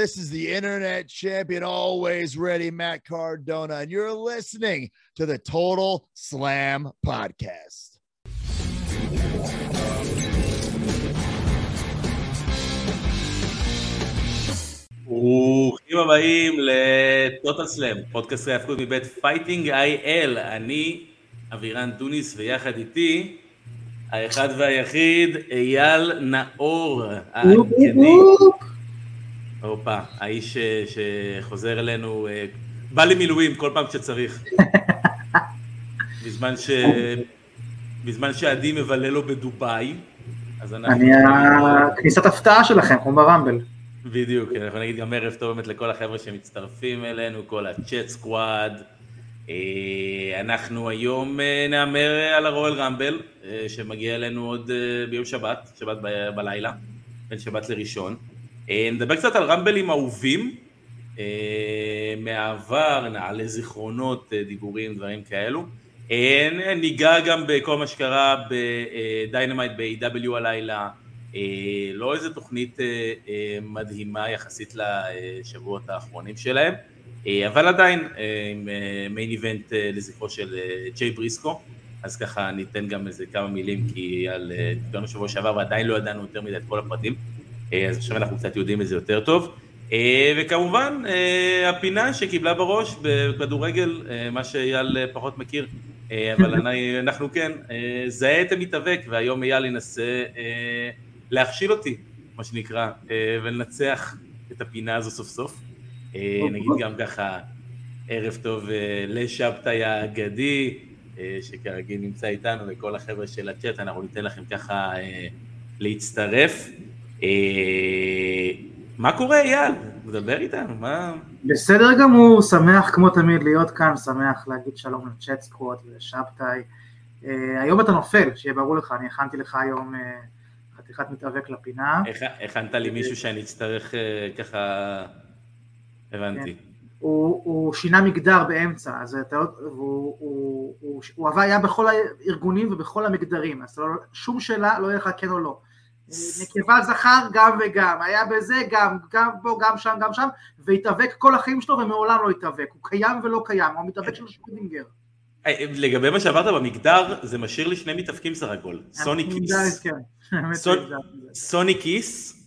This is the internet champion, always ready, Matt Cardona, and you're listening to the Total Slam Podcast. ברוכים הבאים ל Total Slam, פודקאסט ההיאבקות מבית Fighting IL. אני אבירן טוניס ויחד איתי האחד והיחיד אייל נאור האגדי. הופה, האיש שחוזר אלינו, אה, בא למילואים כל פעם שצריך. בזמן ש... בזמן שעדי מבלה לו בדובאי, אז אנחנו... אני הכניסת הפתעה שלכם, כמו ברמבל. בדיוק, אנחנו נגיד גם ערב טוב באמת לכל החבר'ה שמצטרפים אלינו, כל הצ'אט סקוואד. אה, אנחנו היום אה, נהמר על ה Royal Rumble, שמגיע אלינו עוד ביום שבת, שבת ב- בלילה, בין שבת לראשון. אה, נדבר קצת על רמבלים אהובים, אה, מהעבר, נעלה זיכרונות, אה, דיבורים, דברים כאלו. ניגע גם בכל מה שקרה ב Dynamite ב-AEW הלילה, לא איזה תוכנית מדהימה יחסית לשבועות האחרונים שלהם, אבל עדיין עם מיין איבנט לזכרו של ג'יי בריסקו, אז ככה ניתן גם איזה כמה מילים, כי על דיברנו שבוע שעבר ועדיין לא ידענו יותר מדי את כל הפרטים, אז עכשיו אנחנו קצת יודעים את זה יותר טוב. אה, וכמובן אה, הפינה שקיבלה בראש בכדורגל, אה, מה שאייל אה, פחות מכיר, אה, אבל אני, אנחנו כן, אה, זהה את המתאבק, והיום אייל ינסה אה, להכשיל אותי, מה שנקרא, אה, ולנצח את הפינה הזו סוף סוף. אה, נגיד גם ככה, ערב טוב אה, לשבתאי האגדי, אה, שכרגיל נמצא איתנו, וכל החבר'ה של הצ'אט, אנחנו ניתן לכם ככה אה, להצטרף. אה, מה קורה אייל? מדבר איתנו, מה... בסדר גמור, שמח כמו תמיד להיות כאן, שמח להגיד שלום לצ'אט סקוואט ולשבתאי. אה, היום אתה נופל, שיהיה ברור לך, אני הכנתי לך היום אה, חתיכת מתאבק לפינה. הכ- הכנת לי מישהו שאני אצטרך אה, ככה... הבנתי. הוא, הוא שינה מגדר באמצע, אז אתה הוא, הוא, הוא עבר, היה בכל הארגונים ובכל המגדרים, אז לא, שום שאלה לא יהיה לך כן או לא. נקבה זכר גם וגם, היה בזה גם, גם פה, גם שם, גם שם, והתאבק כל החיים שלו ומעולם לא התאבק, הוא קיים ולא קיים, הוא המתאבק של שפרינגר. אה, לגבי מה שאמרת במגדר, זה משאיר לי שני מתאבקים סך הכל. סוני כיס. כן, שזה- סוני כיס,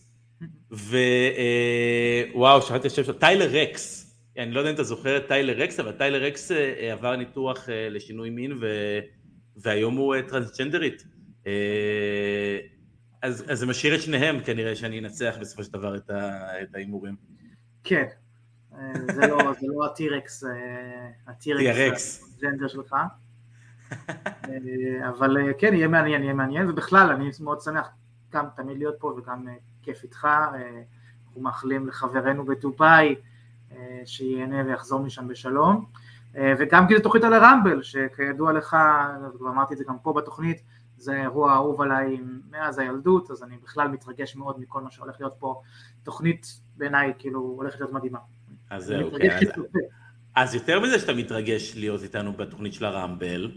ווואו, שמעתי השם שלו, טיילר רקס. אני לא יודע אם אתה זוכר את טיילר רקס, אבל טיילר רקס אה, עבר ניתוח אה, לשינוי מין, והיום הוא אה, טרנסג'נדרית. אז, אז זה משאיר את שניהם כנראה שאני אנצח בסופו של דבר את ההימורים. כן, אה, זה לא, זה לא הטירקס, אה, הטירקס, T-Rex. הג'נדר שלך, אה, אבל כן, יהיה מעניין, יהיה מעניין, ובכלל, אני מאוד שמח גם תמיד להיות פה וגם כיף איתך, אנחנו מאחלים לחברנו בדובאי שיהנה ויחזור משם בשלום, וגם כי זו תוכנית על הרמבל, שכידוע לך, כבר אמרתי את זה גם פה בתוכנית, זה אירוע אהוב עליי מאז הילדות, אז אני בכלל מתרגש מאוד מכל מה שהולך להיות פה, תוכנית בעיניי כאילו הולכת להיות מדהימה. אז זהו, כן. אז-. אז יותר מזה שאתה מתרגש להיות איתנו בתוכנית של הרמבל,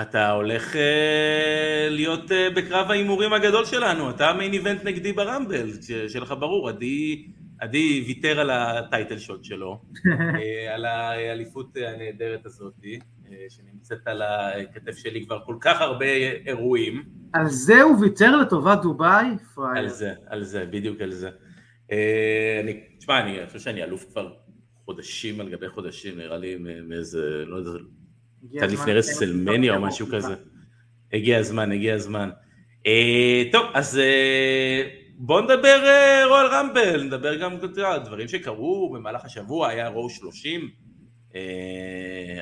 אתה הולך אה, להיות אה, בקרב ההימורים הגדול שלנו, אתה המיין איבנט נגדי ברמבל, שיהיה לך ברור, עדי, עדי ויתר על הטייטל שוט שלו, אה, על האליפות הנהדרת הזאת, אה, שנמצאת על הכתף שלי כבר כל כך הרבה אירועים, על זה הוא ויתר לטובת דובאי? פראייר. על זה, על זה, בדיוק על זה. אה, אני, תשמע, אני חושב שאני אלוף כבר חודשים על גבי חודשים, נראה לי מאיזה, לא יודע, קצת לפני רסלמניה או משהו כזה. הגיע הזמן, הגיע הזמן. אה, טוב, אז אה, בואו נדבר רועל רמבל, נדבר גם יודע, דברים שקרו במהלך השבוע, היה רו 30, אה,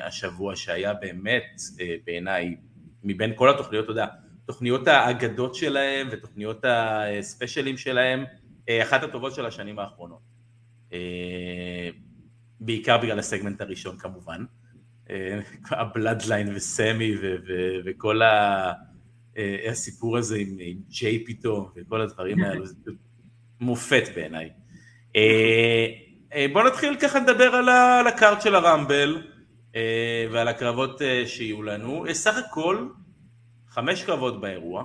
השבוע שהיה באמת אה, בעיניי, מבין כל התוכניות, אתה יודע, תוכניות האגדות שלהם ותוכניות הספיישלים שלהם, אה, אחת הטובות של השנים האחרונות. אה, בעיקר בגלל הסגמנט הראשון כמובן. אה, הבלאדליין וסמי ו- ו- וכל ה- אה, הסיפור הזה עם, עם ג'יי פתאום וכל הדברים האלו, זה מופת בעיניי. אה, אה, בואו נתחיל ככה לדבר על על הקארט של הרמבל אה, ועל הקרבות אה, שיהיו לנו. אה, סך הכל חמש קרבות באירוע,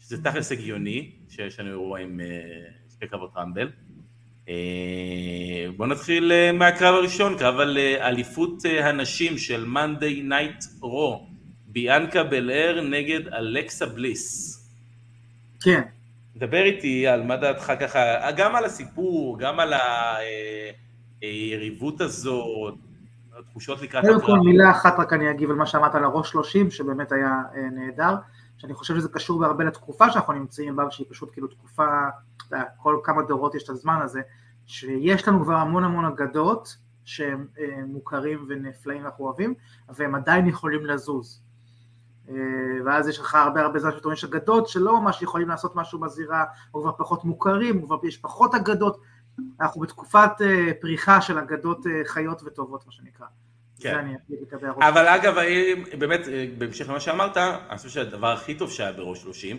שזה תכלס הגיוני שיש לנו אירוע עם אה, שתי קרבות Rumble. אה, בואו נתחיל מהקרב הראשון, קרב על אליפות הנשים של Monday Night Raw, ביאנקה בלייר נגד אלכסה בליס. כן. דבר איתי על מה דעתך ככה, גם על הסיפור, גם על היריבות הזאת, התחושות לקראת הקרב. קודם כל מילה אחת רק אני אגיב על מה שאמרת על ה Raw 30, שבאמת היה נהדר. שאני חושב שזה קשור בהרבה לתקופה שאנחנו נמצאים בה, שהיא פשוט כאילו תקופה, כל כמה דורות יש את הזמן הזה, שיש לנו כבר המון המון אגדות שהם אה, מוכרים ונפלאים ואנחנו אוהבים, והם עדיין יכולים לזוז. אה, ואז יש לך הרבה הרבה זמן שאתה יש אגדות שלא ממש יכולים לעשות משהו בזירה, או כבר פחות מוכרים, או כבר יש פחות אגדות, אנחנו בתקופת אה, פריחה של אגדות חיות וטובות, מה שנקרא. כן. אבל אגב, באמת, בהמשך למה שאמרת, אני חושב שהדבר הכי טוב שהיה ב Raw 30,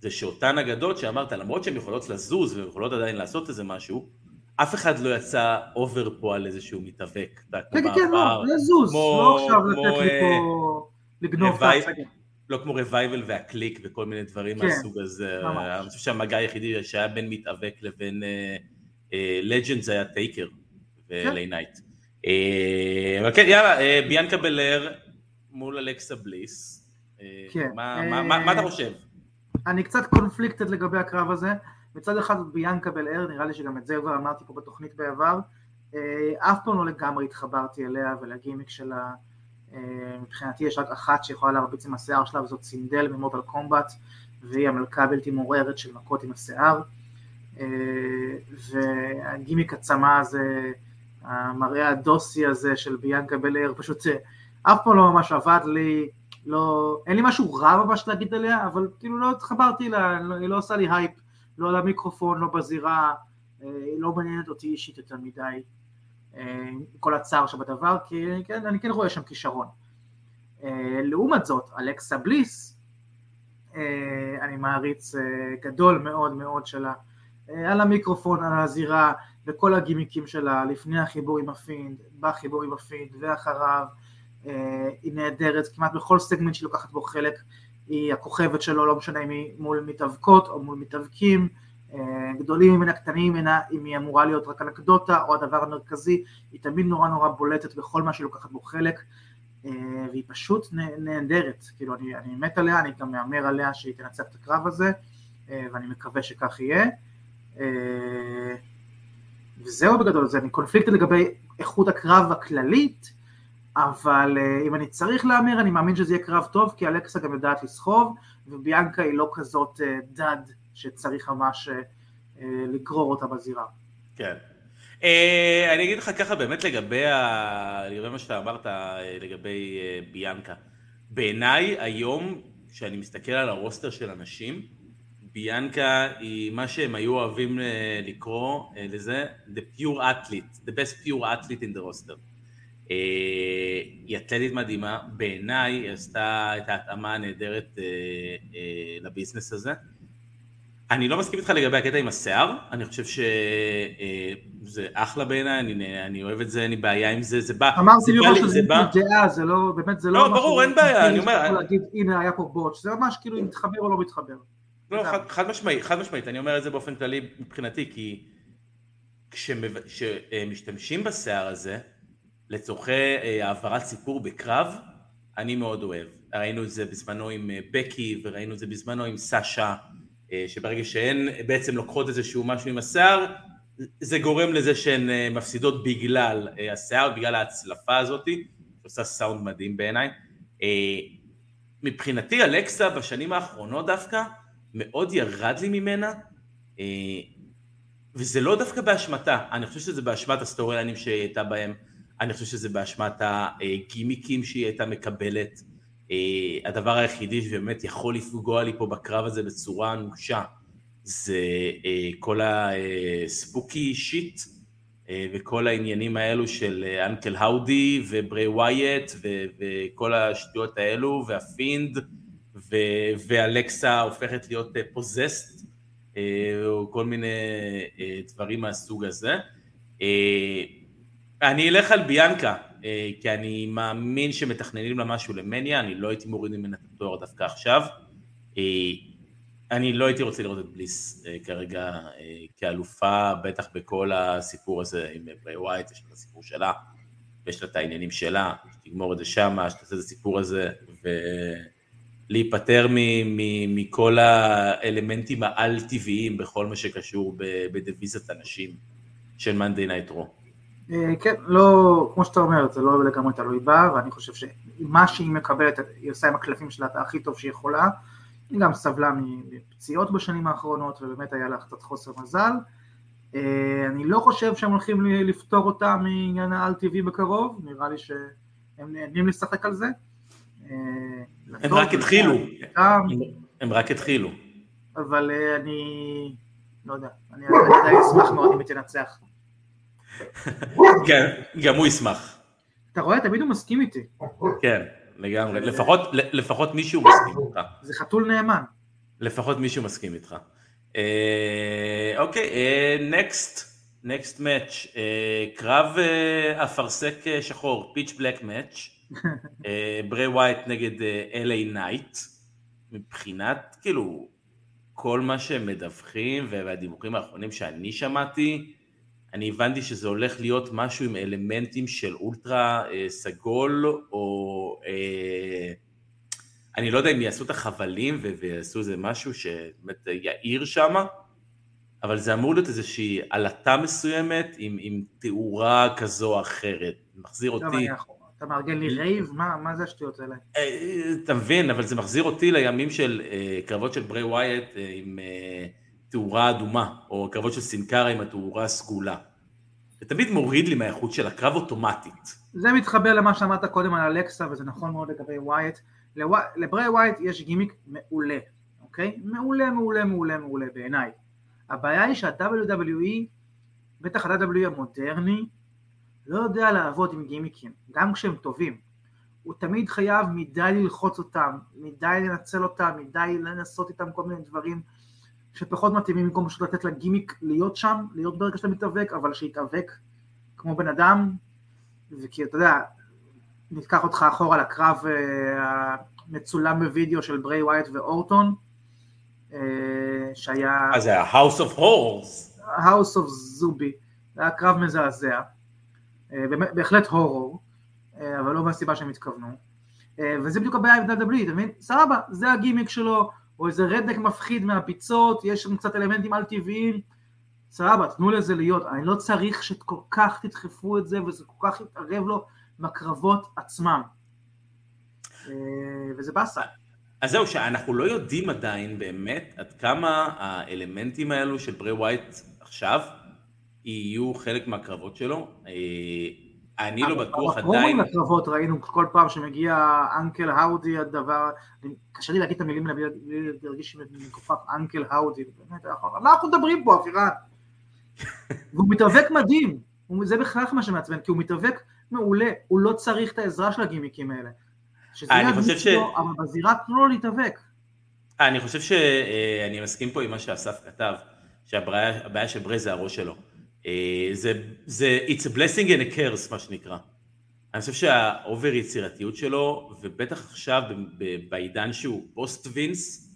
זה שאותן אגדות שאמרת, למרות שהן יכולות לזוז והן יכולות עדיין לעשות איזה משהו, אף אחד לא יצא over פה על איזשהו מתאבק. כן, כן, כן, לא, לזוז, לא עכשיו לתת לי פה לגנוב את ההצגה. לא כמו Revival וה Kliq וכל מיני דברים כן, מהסוג הזה. אני חושב שהמגע היחידי שהיה בין מתאבק לבין legend זה היה טייקר ו LA Knight. אה, אבל כן, יאללה, אה, ביאנקה בלייר מול אלכסה בליס. אה, כן. מה אתה חושב? אני קצת conflicted לגבי הקרב הזה. מצד אחד ביאנקה בלייר, נראה לי שגם את זה כבר אמרתי פה בתוכנית בעבר, אף פעם לא לגמרי התחברתי אליה ולגימיק שלה. מבחינתי יש רק אחת שיכולה להרביץ עם השיער שלה וזאת סינדל מ Mortal Kombat והיא המלכה הבלתי מעורערת של מכות עם השיער. והגימיק הצמה הזה המראה הדוסי הזה של ביאנקה בלייר, פשוט אה, אף פעם לא ממש עבד לי, לא, אין לי משהו רע ממש להגיד עליה, אבל כאילו לא התחברתי לה, היא לא עושה לי הייפ, לא על המיקרופון, לא בזירה, אה, היא לא מעניינת אותי אישית יותר מדי, אה, כל הצער שבדבר, כי כן, אני כן רואה שם כישרון. לעומת זאת, אלכסה בליס, אני מעריץ גדול מאוד מאוד שלה, על המיקרופון, על הזירה, וכל הגימיקים שלה, לפני החיבור עם ה Fiend, בחיבור עם ה Fiend ואחריו, אה, היא נהדרת, כמעט בכל סגמנט שהיא לוקחת בו חלק, היא הכוכבת שלו, לא משנה אם היא מול מתאבקות או מול מתאבקים, אה, גדולים ממנה, קטנים ממנה, אם היא אמורה להיות רק אנקדוטה או הדבר המרכזי, היא תמיד נורא נורא בולטת בכל מה שהיא לוקחת בו חלק, אה, והיא פשוט נהדרת, כאילו אני, אני מת עליה, אני גם מהמר עליה שהיא תנצח את הקרב הזה, ואני מקווה שכך יהיה. וזהו בגדול, זה קונפליקט לגבי איכות הקרב הכללית, אבל אם אני צריך להמר, אני מאמין שזה יהיה קרב טוב, כי אלכסה גם יודעת לסחוב, וביאנקה היא לא כזאת דד שצריך ממש uh, לגרור אותה בזירה. כן. Uh, אני אגיד לך ככה באמת לגבי, ה... לגבי מה שאתה אמרת לגבי uh, ביאנקה. בעיניי היום, כשאני מסתכל על הרוסטר של אנשים, ביאנקה היא מה שהם היו אוהבים אה, לקרוא אה, לזה The pure athlete, the best pure athlete in the roster. אה, היא אתלטית מדהימה, בעיניי היא עשתה את ההתאמה הנהדרת לביזנס הזה. אני לא מסכים איתך לגבי הקטע עם השיער, אני חושב שזה אחלה בעיניי, אני, אני אוהב את זה, אין לי בעיה עם זה, זה בא, אמרתי מראש שזה דעה, זה לא, באמת זה לא... לא, ברור, אין בעיה, אני אומר... להגיד, הנה היה פה בוטש, זה ממש כאילו אם מתחבר או לא מתחבר. לא, חד, חד משמעית, חד משמעית, אני אומר את זה באופן כללי מבחינתי, כי כשמשתמשים בשיער הזה לצורכי אה, העברת סיפור בקרב, אני מאוד אוהב. ראינו את זה בזמנו עם אה, בקי וראינו את זה בזמנו עם סאשה, אה, שברגע שהן בעצם לוקחות איזשהו משהו עם השיער, זה גורם לזה שהן מפסידות בגלל השיער, בגלל ההצלפה הזאתי, שעושה סאונד מדהים בעיניי. מבחינתי אלכסה בשנים האחרונות דווקא, מאוד ירד לי ממנה, אה, וזה לא דווקא באשמתה, אני חושב שזה באשמת ה-story שהיא הייתה בהם, אני חושב שזה באשמת הגימיקים שהיא הייתה מקבלת. אה, הדבר היחידי שבאמת יכול לפגוע לי פה בקרב הזה בצורה אנושה זה אה, כל ה-spooky shit וכל העניינים האלו של אנקל האודי וברי ווייט וכל השטויות האלו והפינד ואלקסה הופכת להיות possessed, אה, אה, או כל מיני אה, דברים מהסוג הזה. אני אלך על ביאנקה, כי אני מאמין שמתכננים לה משהו למניה, אני לא הייתי מוריד ממנה את התואר דווקא עכשיו. אני לא הייתי רוצה לראות את בליס אה, כרגע אה, כאלופה, בטח בכל הסיפור הזה עם ברי ווייט, יש לה את הסיפור שלה, ויש לה את העניינים שלה, שתגמור את זה שמה, שתעשה את הסיפור הזה, ולהיפטר מכל האלמנטים העל-טבעיים בכל מה שקשור בדיוויזיית הנשים של Monday Night Raw. כן, לא, כמו שאתה אומר, זה לא לגמרי תלוי בה, ואני חושב שמה שהיא מקבלת, היא עושה עם הקלפים שלה את הכי טוב שהיא יכולה. היא גם סבלה מפציעות בשנים האחרונות, ובאמת היה לה קצת חוסר מזל. אה, אני לא חושב שהם הולכים לפטור אותה מעניין העל-טבעי בקרוב, נראה לי שהם נהנים לשחק על זה. אה, הם רק התחילו, הם רק התחילו. אבל אה, אני לא יודע, אני עדיין אשמח מאוד אם היא תנצח. גם הוא ישמח. אתה רואה, תמיד הוא מסכים איתי. כן. לגמרי, לפחות, מישהו מסכים איתך. זה חתול נאמן. לפחות מישהו מסכים איתך. אוקיי, נקסט, נקסט מאץ', קרב uh, אפרסק uh, שחור, פיץ' בלק מאץ', ברי ווייט נגד LA נייט, מבחינת כאילו כל מה שהם מדווחים והדיווחים האחרונים שאני שמעתי, אני הבנתי שזה הולך להיות משהו עם אלמנטים של אולטרה אה, סגול, או אה, אני לא יודע אם יעשו את החבלים ויעשו איזה משהו שבאמת יאיר שם, אבל זה אמור להיות איזושהי עלטה מסוימת עם, עם תאורה כזו או אחרת. מחזיר אותי... אתה מארגן לי רייב? מה, מה זה השטויות האלה? אה, אתה מבין, אבל זה מחזיר אותי לימים של אה, קרבות של ברי ווייט אה, עם... אה, תאורה אדומה, או קרבות של סינקרה עם התאורה הסגולה. זה תמיד מוריד לי מהאיכות של הקרב אוטומטית. זה מתחבר למה שאמרת קודם על אלכסה, וזה נכון מאוד לגבי ווייט. לברי ווייט יש גימיק מעולה, אוקיי? מעולה, מעולה, מעולה, מעולה בעיניי. הבעיה היא שה-WWE, בטח ה-WWE המודרני, לא יודע לעבוד עם גימיקים, גם כשהם טובים. הוא תמיד חייב מדי ללחוץ אותם, מדי לנצל אותם, מדי לנסות איתם כל מיני דברים שפחות מתאימים במקום פשוט לתת לגימיק להיות שם, להיות ברגע שאתה מתאבק, אבל שיתאבק כמו בן אדם, וכי אתה יודע, ניקח אותך אחורה לקרב uh, המצולם בווידאו של ברי ווייט ואורטון, uh, שהיה... אז זה ה-House of Horrors. House of זובי, זה היה קרב מזעזע, בהחלט הורור, אבל לא מהסיבה שהם התכוונו, וזה בדיוק הבעיה עם WWE, אתה מבין? סבבה, זה הגימיק שלו, או איזה רדק מפחיד מהביצות, יש שם קצת אלמנטים על טבעיים, סבבה, תנו לזה להיות, אני לא צריך שכל כך תדחפו את זה וזה כל כך יתערב לו בקרבות עצמם. אה, וזה באסה. אז זהו, שאנחנו לא יודעים עדיין באמת עד כמה האלמנטים האלו של ברי ווייט עכשיו יהיו חלק מהקרבות שלו. אה, אני לא בטוח עדיין... הקרבות ראינו כל פעם שמגיע אנקל האודי הדבר, קשה לי להגיד את המילים בלי להרגיש מכופף אנקל האודי, באמת, מה אנחנו מדברים פה אפירן? והוא מתאבק מדהים, זה בכלל מה שמעצבן, כי הוא מתאבק מעולה, הוא לא צריך את העזרה של הגימיקים האלה. שזה יהיה הדמות שלו, אבל בזירה תנו לו להתאבק. אני חושב שאני מסכים פה עם מה שאסף כתב, שהבעיה של ברי זה הראש שלו. אה, זה, זה it's a blessing and a curse מה שנקרא. אני חושב שה-over יצירתיות שלו, ובטח עכשיו בעידן שהוא פוסט וינס,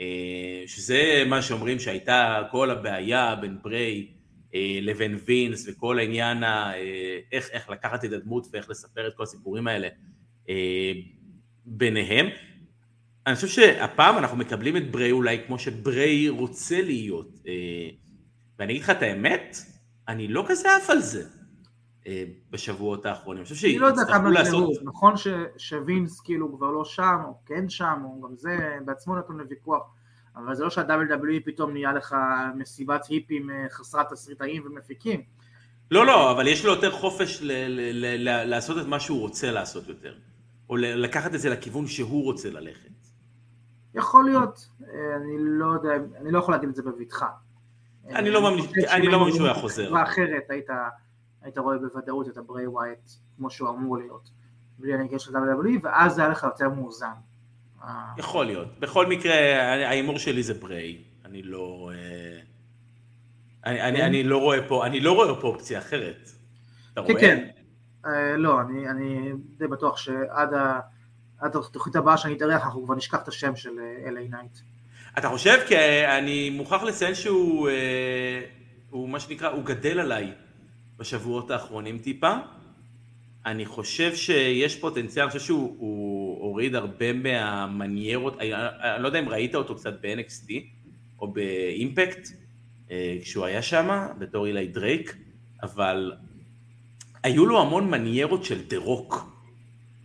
אה, שזה מה שאומרים שהייתה כל הבעיה בין בריי אה, לבין וינס וכל העניין, איך, איך לקחת את הדמות ואיך לספר את כל הסיפורים האלה ביניהם. אני חושב שהפעם אנחנו מקבלים את בריי אולי כמו שבריי רוצה להיות. ואני אגיד לך את האמת, אני לא כזה עף על זה אה, בשבועות האחרונים. אני חושב שיצטרכו לא לעשות... נכון ש, שווינס כאילו כבר לא שם, או כן שם, או גם זה בעצמו נתון לוויכוח, אבל זה לא שה-WWE פתאום נהיה לך מסיבת היפים אה, חסרת תסריטאים ומפיקים. לא, לא, אבל יש לו יותר חופש ל- ל- ל- לעשות את מה שהוא רוצה לעשות יותר, או לקחת את זה לכיוון שהוא רוצה ללכת. יכול להיות, אה, אני לא יודע, אני לא יכול להגיד את זה בבטחה. אני לא מאמין לא שהוא היה חוזר. אחרת היית, היית רואה בוודאות את הברי ווייט כמו שהוא אמור להיות, בלי הנגיעה של WWE, ואז זה היה לך יותר מאוזן. יכול להיות. בכל מקרה, ההימור שלי זה ברי. אני לא... אה, אני, אני, כן. אני לא רואה פה, אני לא רואה פה אופציה אחרת. אתה כן, רואה? כן, כן. לא, אני, אני די בטוח שעד התוכנית הבאה שאני אתארח אנחנו כבר נשכח את השם של אה, LA נייט. אתה חושב? כי אני מוכרח לציין שהוא, אה, הוא מה שנקרא, הוא גדל עליי בשבועות האחרונים טיפה. אני חושב שיש פוטנציאל, אני חושב שהוא הוריד הרבה מהמניירות, אני, אני לא יודע אם ראית אותו קצת ב-NXT או באימפקט, אה, כשהוא היה שם בתור אילי דרייק, אבל היו לו המון מניירות של דה רוק.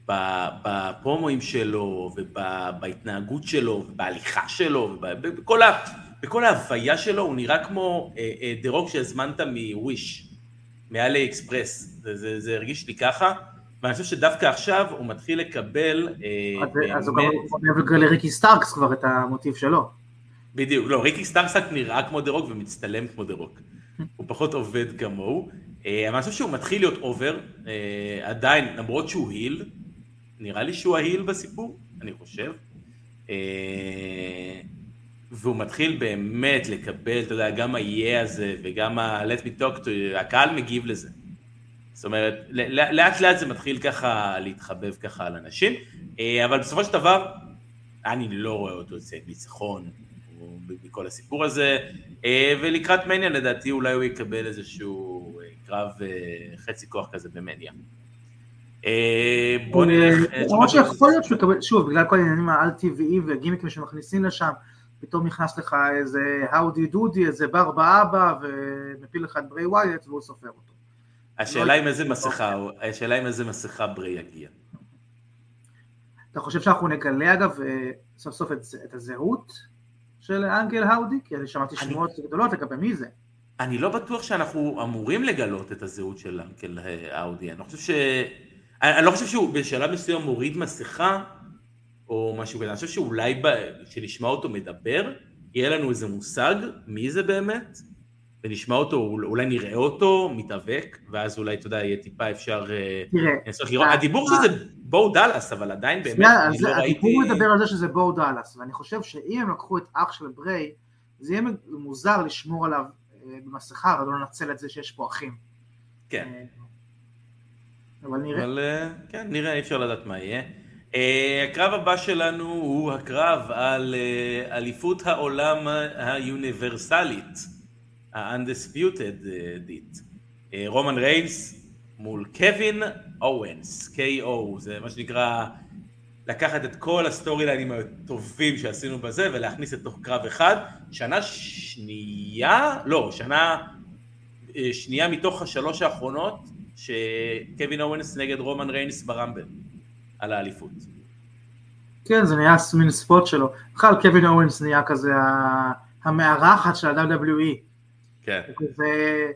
בפרומואים שלו, ובהתנהגות שלו, ובהליכה שלו, ובכל ה, בכל ההוויה שלו, הוא נראה כמו אה, אה, דה רוק שהזמנת מ-Wish, מ-AliExpress, זה, זה, זה הרגיש לי ככה, ואני חושב שדווקא עכשיו הוא מתחיל לקבל... אה, אז, באמת... אז הוא גם עונה לריקי סטארקס כבר את המוטיב שלו. בדיוק, לא, ריקי סטארקס רק נראה כמו דה רוק ומצטלם כמו דה רוק. הוא פחות עובד כמוהו, אבל אני חושב שהוא מתחיל להיות over, עדיין, למרות שהוא heel, נראה לי שהוא ה-heel בסיפור, אני חושב. אה, והוא מתחיל באמת לקבל, אתה יודע, גם ה-yeah הזה וגם ה-let me talk to you, הקהל מגיב לזה. זאת אומרת, לאט לאט זה מתחיל ככה להתחבב ככה על אנשים, אה, אבל בסופו של דבר, אני לא רואה אותו יוצא ניצחון מכל הסיפור הזה, אה, ולקראת מניה לדעתי אולי הוא יקבל איזשהו קרב חצי כוח כזה במניה. אה, בוא נלך... אה, למרות שיכול להיות שהוא יקבל, שוב, בגלל כל העניינים העל טבעיים והגימיקים שמכניסים לשם, פתאום נכנס לך איזה האודי דודי, איזה בר באבא, ומפיל לך את ברי ווייט והוא סופר אותו. השאלה עם איזה מסכה, השאלה עם איזה מסכה ברי יגיע. אתה חושב שאנחנו נגלה אגב אה, סוף סוף את הזהות של אנגל האודי? כי אני שמעתי שמועות גדולות לגבי מי זה. אני לא בטוח שאנחנו אמורים לגלות את הזהות של אנקל האודי, אני לא חושב ש... אני לא חושב שהוא בשלב מסוים מוריד מסכה או משהו כזה, אני חושב שאולי כשנשמע אותו מדבר, יהיה לנו איזה מושג מי זה באמת, ונשמע אותו, אולי נראה אותו מתאבק, ואז אולי, אתה יודע, יהיה טיפה אפשר... אה, תראה, הדיבור שזה בואו דאלאס, אבל עדיין באמת, אני לא ראיתי... הדיבור מדבר על זה שזה בואו דאלאס, ואני חושב שאם הם לקחו את אח של בריי, זה יהיה מוזר לשמור עליו אה, במסכה, אבל לא לנצל את זה שיש פה אחים. כן. אבל נראה. אבל אה, כן, נראה, אי אפשר לדעת מה יהיה. אה, הקרב הבא שלנו הוא הקרב על אה, אליפות העולם האוניברסלית, ה-undisputed דית. רומן ריינס מול קווין אוונס, K.O. זה מה שנקרא לקחת את כל הסטורי ליינים הטובים שעשינו בזה ולהכניס לתוך קרב אחד. שנה שנייה, לא, שנה שנייה מתוך השלוש האחרונות שקווין אוונס נגד רומן ריינס ברמבל על האליפות. כן, זה נהיה מין ספוט שלו. בכלל קווין אורנס נהיה כזה המארחת של ה-WWE. כן. וזה,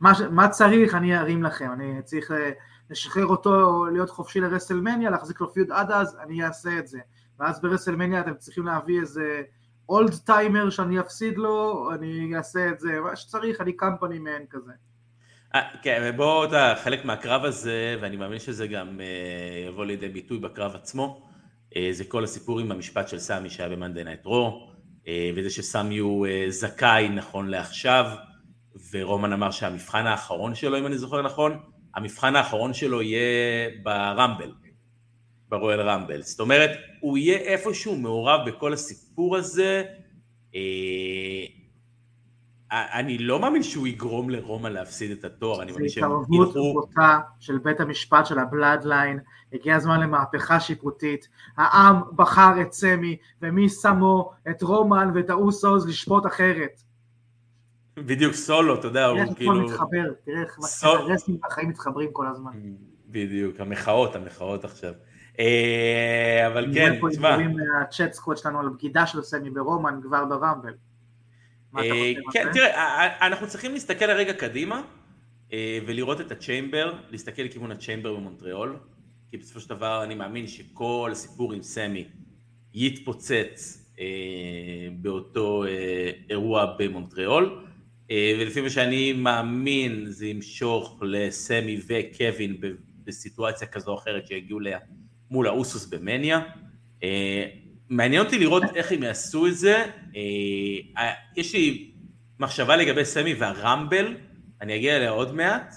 מה, מה צריך אני ארים לכם, אני צריך אה, לשחרר אותו להיות חופשי לרסלמניה, להחזיק לו פיוד עד אז, אני אעשה את זה. ואז ברסלמניה אתם צריכים להביא איזה אולד טיימר שאני אפסיד לו, אני אעשה את זה, מה שצריך, אני קמפני מן כזה. אה, כן, ובואו, אתה חלק מהקרב הזה, ואני מאמין שזה גם אה, יבוא לידי ביטוי בקרב עצמו, אה, זה כל הסיפור עם המשפט של סמי שהיה ב-Monday Night Raw, וזה שסמי הוא זכאי נכון לעכשיו, ורומן אמר שהמבחן האחרון שלו, אם אני זוכר נכון, המבחן האחרון שלו יהיה ברמבל, ברויאל רמבל. זאת אומרת, הוא יהיה איפשהו מעורב בכל הסיפור הזה, אני לא מאמין שהוא יגרום לרומן להפסיד את התואר, אני מאמין שהם ילכו... זה התערבות בוטה של בית המשפט, של הבלאדליין, הגיע הזמן למהפכה שיפוטית, העם בחר את סמי, ומי שמו את רומן ואת האוסוס לשפוט אחרת. בדיוק, סולו, אתה יודע, הוא כאילו... תראה איך הכל מתחבר, תראה איך ה-wrestling והחיים מתחברים כל הזמן. בדיוק, המחאות, המחאות עכשיו. אה, אבל כן, תשמע... אני רואה פה מה-chat squad שלנו על בגידה של סמי ברומן כבר ברמבל. אה, כן, תראה, אנחנו צריכים להסתכל לרגע קדימה אה, ולראות את ה chamber, להסתכל לכיוון ה chamber במונטריאול, כי בסופו של דבר אני מאמין שכל הסיפור עם סמי יתפוצץ אה, באותו אירוע במונטריאול, ולפי מה שאני מאמין זה ימשוך לסמי וקווין בסיטואציה כזו או אחרת שיגיעו מול האוסוס במניה. מעניין אותי לראות איך הם יעשו את זה. אה, יש לי מחשבה לגבי סמי והרמבל, אני אגיע אליה עוד מעט.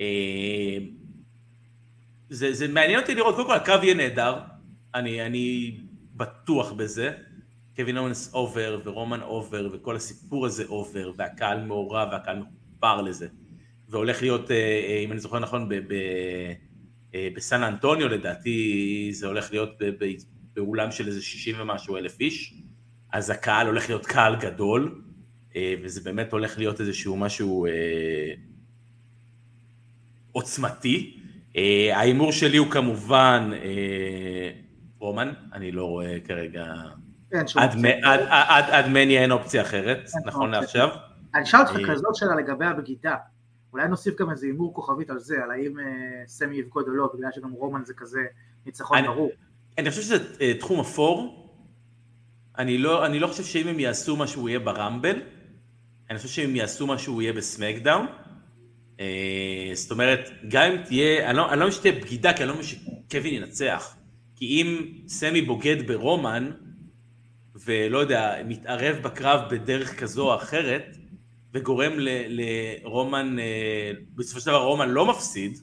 אה, זה, זה מעניין אותי לראות, קודם כל הקרב יהיה נהדר, אני, אני בטוח בזה. קווין אונס אובר ורומן אובר וכל הסיפור הזה over והקהל מעורב והקהל מחובר לזה והולך להיות, אה, אה, אם אני זוכר נכון, אה, בסן אנטוניו לדעתי זה הולך להיות באולם של איזה 60 ומשהו אלף איש, אז הקהל הולך להיות קהל גדול, וזה באמת הולך להיות איזשהו משהו עוצמתי. ההימור שלי הוא כמובן רומן, אני לא רואה כרגע, עד מניה אין אופציה אחרת, נכון לעכשיו. אני אשאל אותך כזאת שאלה לגבי הבגידה. אולי נוסיף גם איזה הימור כוכבית על זה, על האם אה, סמי יבגוד או לא, בגלל שגם רומן זה כזה ניצחון ברור. אני חושב שזה אה, תחום אפור. אני לא, אני לא חושב שאם הם יעשו מה שהוא יהיה ברמבל, אני חושב שאם יעשו מה שהוא יהיה בסמקדאון, אה, זאת אומרת, גם אם תהיה, אני לא, אני לא שתהיה בגידה, כי אני לא מבין שקווין ינצח. כי אם סמי בוגד ברומן, ולא יודע, מתערב בקרב בדרך כזו או אחרת, וגורם לרומן, אה, בסופו של דבר רומן לא מפסיד,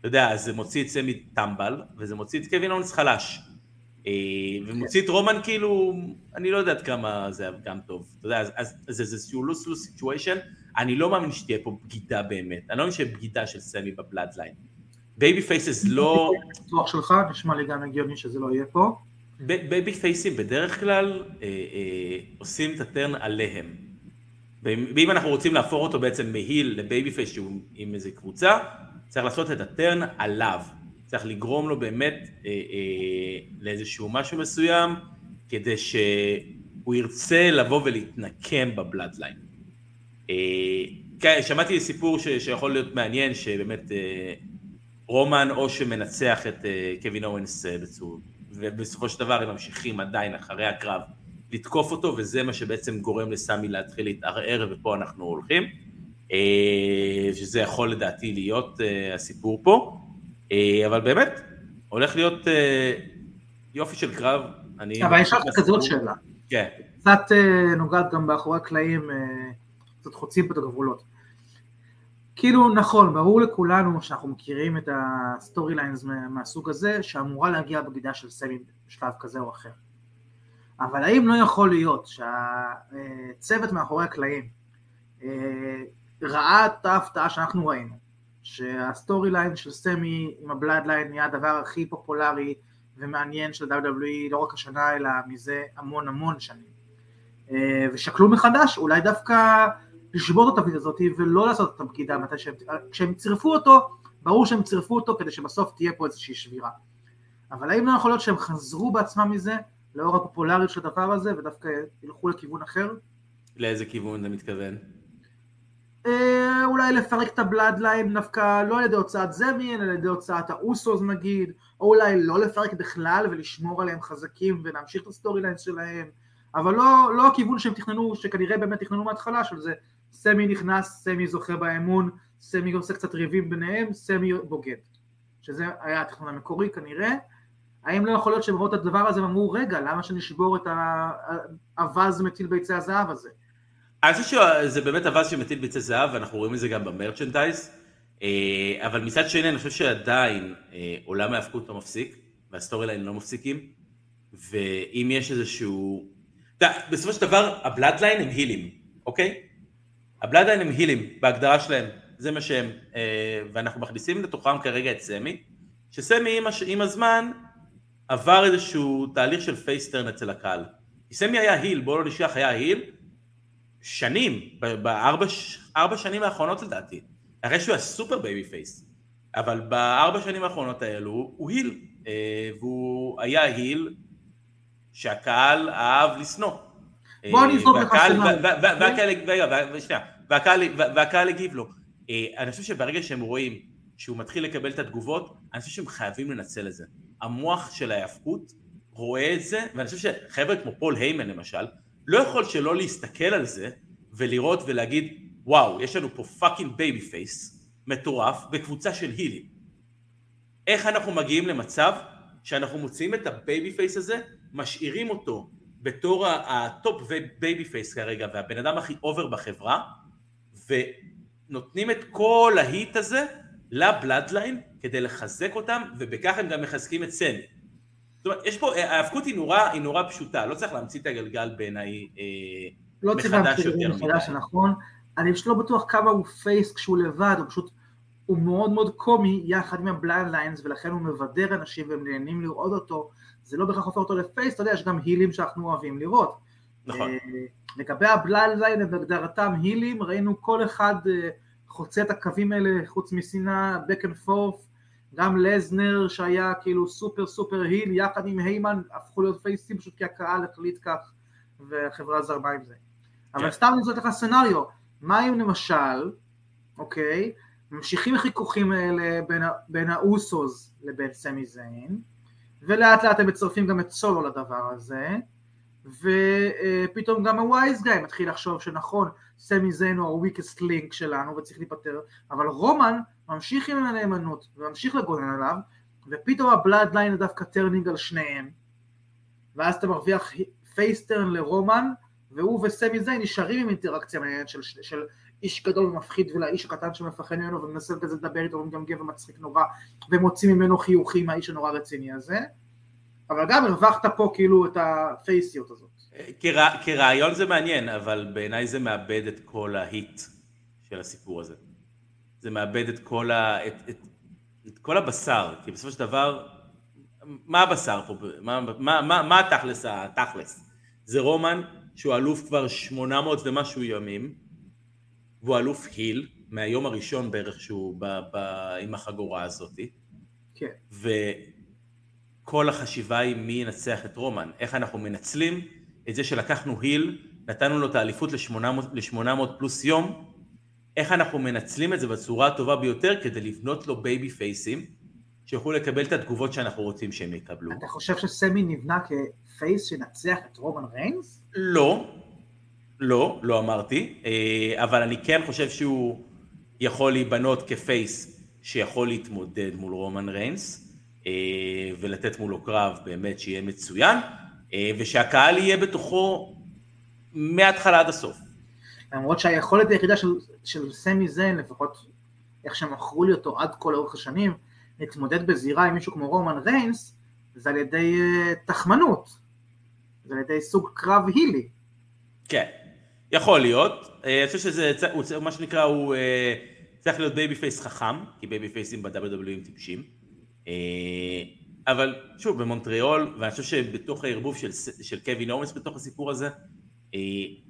אתה יודע, זה מוציא את סמי טמבל, וזה מוציא את קווין אונס חלש. אה, ומוציא את רומן כאילו, אני לא יודע עד כמה זה גם טוב. אתה יודע, אז זה איזשהו lose-lose situation, אני לא מאמין שתהיה פה בגידה באמת. אני לא מאמין שתהיה בגידה של סמי בבלאדליין. babyfaces לא... פיתוח שלך, נשמע לי גם הגיוני שזה לא יהיה פה. בייבי פייסים בדרך כלל אה, אה, עושים את ה turn עליהם. ואם אנחנו רוצים להפוך אותו בעצם מ heel ל babyface שהוא עם איזה קבוצה, צריך לעשות את הטרן עליו. צריך לגרום לו באמת אה, אה, לאיזשהו משהו מסוים, כדי שהוא ירצה לבוא ולהתנקם בבלאדליין. אה, כן, שמעתי סיפור ש, שיכול להיות מעניין, שבאמת אה, רומן או שמנצח את אה, קווין אורנס אה, בצור, ובסופו של דבר הם ממשיכים עדיין אחרי הקרב לתקוף אותו, וזה מה שבעצם גורם לסמי להתחיל להתערער, ופה אנחנו הולכים. אה, שזה יכול לדעתי להיות אה, הסיפור פה, אה, אבל באמת, הולך להיות יופי של קרב. אבל יש לך כזאת שאלה. כן. קצת נוגעת גם באחורי הקלעים, קצת חוצים פה את הגבולות. כאילו נכון, ברור לכולנו שאנחנו מכירים את ה storylines מהסוג הזה, שאמורה להגיע בגידה של סמי בשלב כזה או אחר. אבל האם לא יכול להיות שהצוות מאחורי הקלעים ראה את ההפתעה שאנחנו ראינו, שה storyline של סמי עם הבלאדליין נהיה הדבר הכי פופולרי ומעניין של WWE לא רק השנה אלא מזה המון המון שנים אה, ושקלו מחדש אולי דווקא לשבור את התפקיד הזאת ולא לעשות את הבגידה מתי שהם, כשהם צירפו אותו ברור שהם צירפו אותו כדי שבסוף תהיה פה איזושהי שבירה אבל האם לא יכול להיות שהם חזרו בעצמם מזה לאור הפופולריות של הדבר הזה ודווקא ילכו לכיוון אחר. לאיזה כיוון אתה מתכוון? אה, אולי לפרק את הבלאדליין דווקא לא על ידי הוצאת סמי, אלא על ידי הוצאת האוסוס נגיד, או אולי לא לפרק בכלל ולשמור עליהם חזקים ולהמשיך את ה storylines שלהם, אבל לא, לא הכיוון שהם תכננו, שכנראה באמת תכננו מההתחלה של זה, סמי נכנס, סמי זוכה באמון, סמי עושה קצת ריבים ביניהם, סמי בוגד, שזה היה התכנון המקורי כנראה, האם לא יכול להיות שהם ראו את הדבר הזה ואמרו, רגע, למה שנשבור את האווז מטיל ביצי הזהב הזה? אני חושב שזה באמת אווז שמטיל ביצי זהב, ואנחנו רואים את זה גם ב merchandise, אה, אבל מצד שני אני חושב שעדיין אה, עולם ההאבקות לא מפסיק, וה storyline לא מפסיקים, ואם יש איזשהו... אתה יודע, בסופו של דבר הבלאדליין הם הילים, אוקיי? הבלאדליין הם הילים בהגדרה שלהם, זה מה שהם, אה, ואנחנו מכניסים לתוכם כרגע את סמי, שסמי עם, הש... עם הזמן עבר איזשהו תהליך של face turn אצל הקהל. סמי היה heel, בואו לא נשכח, היה heel שנים, בארבע שנים האחרונות לדעתי, אחרי שהוא היה super babyface, אבל בארבע שנים האחרונות האלו הוא heel, אה, והוא היה heel שהקהל אהב לשנוא. בוא אזרוק לך והקהל הגיב לו. אה, אני חושב שברגע שהם רואים שהוא מתחיל לקבל את התגובות, אני חושב שהם חייבים לנצל את זה. המוח של ההיאבקות רואה את זה, ואני חושב שחבר'ה כמו פול היימן למשל, לא יכול שלא להסתכל על זה ולראות ולהגיד, וואו, יש לנו פה fucking babyface מטורף בקבוצה של הילים. איך אנחנו מגיעים למצב שאנחנו מוציאים את ה babyface הזה, משאירים אותו בתור ה top babyface כרגע והבן אדם הכי over בחברה, ונותנים את כל ה heat הזה לבלאדליין כדי לחזק אותם, ובכך הם גם מחזקים את סמי. זאת אומרת, יש פה, ההאבקות היא נורא, היא נורא פשוטה, לא צריך להמציא את הגלגל בעיניי אה, לא צריך מחדש להמציא את יותר זה מחדש, מדי. נכון. אני פשוט לא בטוח כמה הוא face כשהוא לבד, הוא פשוט, הוא מאוד מאוד קומי יחד עם הבלאדליינס, ולכן הוא מבדר אנשים והם נהנים לראות אותו. זה לא בהכרח הופך אותו ל face, אתה יודע, יש גם הילים שאנחנו אוהבים לראות. נכון. אה, לגבי הבלאדליין, בהגדרתם הילים, ראינו כל אחד אה, חוצה את הקווים האלה, חוץ משנאה, back and forth, גם לסנר שהיה כאילו super super heel, יחד עם היימן, הפכו להיות פייסים פשוט כי הקהל החליט כך, והחברה זרמה עם זה. אבל כן. סתם לזרוק לך scenario, מה אם למשל, אוקיי, ממשיכים החיכוכים האלה בין, בין האוסוס לבין סמי זיין, ולאט לאט הם מצרפים גם את סולו לדבר הזה, ופתאום גם ה wise guy מתחיל לחשוב שנכון, סמי זיין הוא ה-weakest link שלנו וצריך להיפטר, אבל רומן ממשיך עם הנאמנות וממשיך לגונן עליו, ופתאום הבלאדליין דווקא turning על שניהם, ואז אתה מרוויח face turn לרומן, והוא וסמי זיין נשארים עם אינטראקציה מעניינת של, של, של איש גדול ומפחיד ולאיש הקטן שמפחד ממנו ומנסה כזה לדבר איתו ומגמגם ומצחיק נורא ומוציא ממנו חיוכים מהאיש הנורא רציני הזה. אבל גם הרווחת פה כאילו את הפייסיות הזאת. כרע, כרעיון זה מעניין, אבל בעיניי זה מאבד את כל ההיט של הסיפור הזה. זה מאבד את כל, ה, את, את, את כל הבשר, כי בסופו של דבר, מה הבשר פה? מה, מה, מה, מה התכלס התכלס? זה רומן שהוא אלוף כבר 800 ומשהו ימים, והוא אלוף heel, מהיום הראשון בערך שהוא ב, ב, עם החגורה הזאתי. כן וכל החשיבה היא מי ינצח את רומן, איך אנחנו מנצלים את זה שלקחנו heel, נתנו לו את האליפות ל-800 פלוס יום, איך אנחנו מנצלים את זה בצורה הטובה ביותר כדי לבנות לו babyface ים, שיוכלו לקבל את התגובות שאנחנו רוצים שהם יקבלו. אתה חושב שסמי נבנה כ-face שינצח את רומן ריינס? לא, לא, לא אמרתי, אה, אבל אני כן חושב שהוא יכול להיבנות כ-face שיכול להתמודד מול רומן ריינס, אה, ולתת מולו קרב באמת שיהיה מצוין, אה, ושהקהל יהיה בתוכו מההתחלה עד הסוף. למרות שהיכולת היחידה של, של סמי זיין, לפחות איך שמכרו לי אותו עד כה לאורך השנים, להתמודד בזירה עם מישהו כמו רומן ריינס, זה על ידי uh, תחמנות, זה על ידי סוג קרב heel י. כן, יכול להיות. אה, אני חושב שזה, הוא מה שנקרא, הוא אה, צריך להיות babyface חכם, כי babyface ים ב-WWE הם טיפשים. אה, אבל שוב, במונטריאול, ואני חושב שבתוך הערבוב של, של קווין אוונס בתוך הסיפור הזה,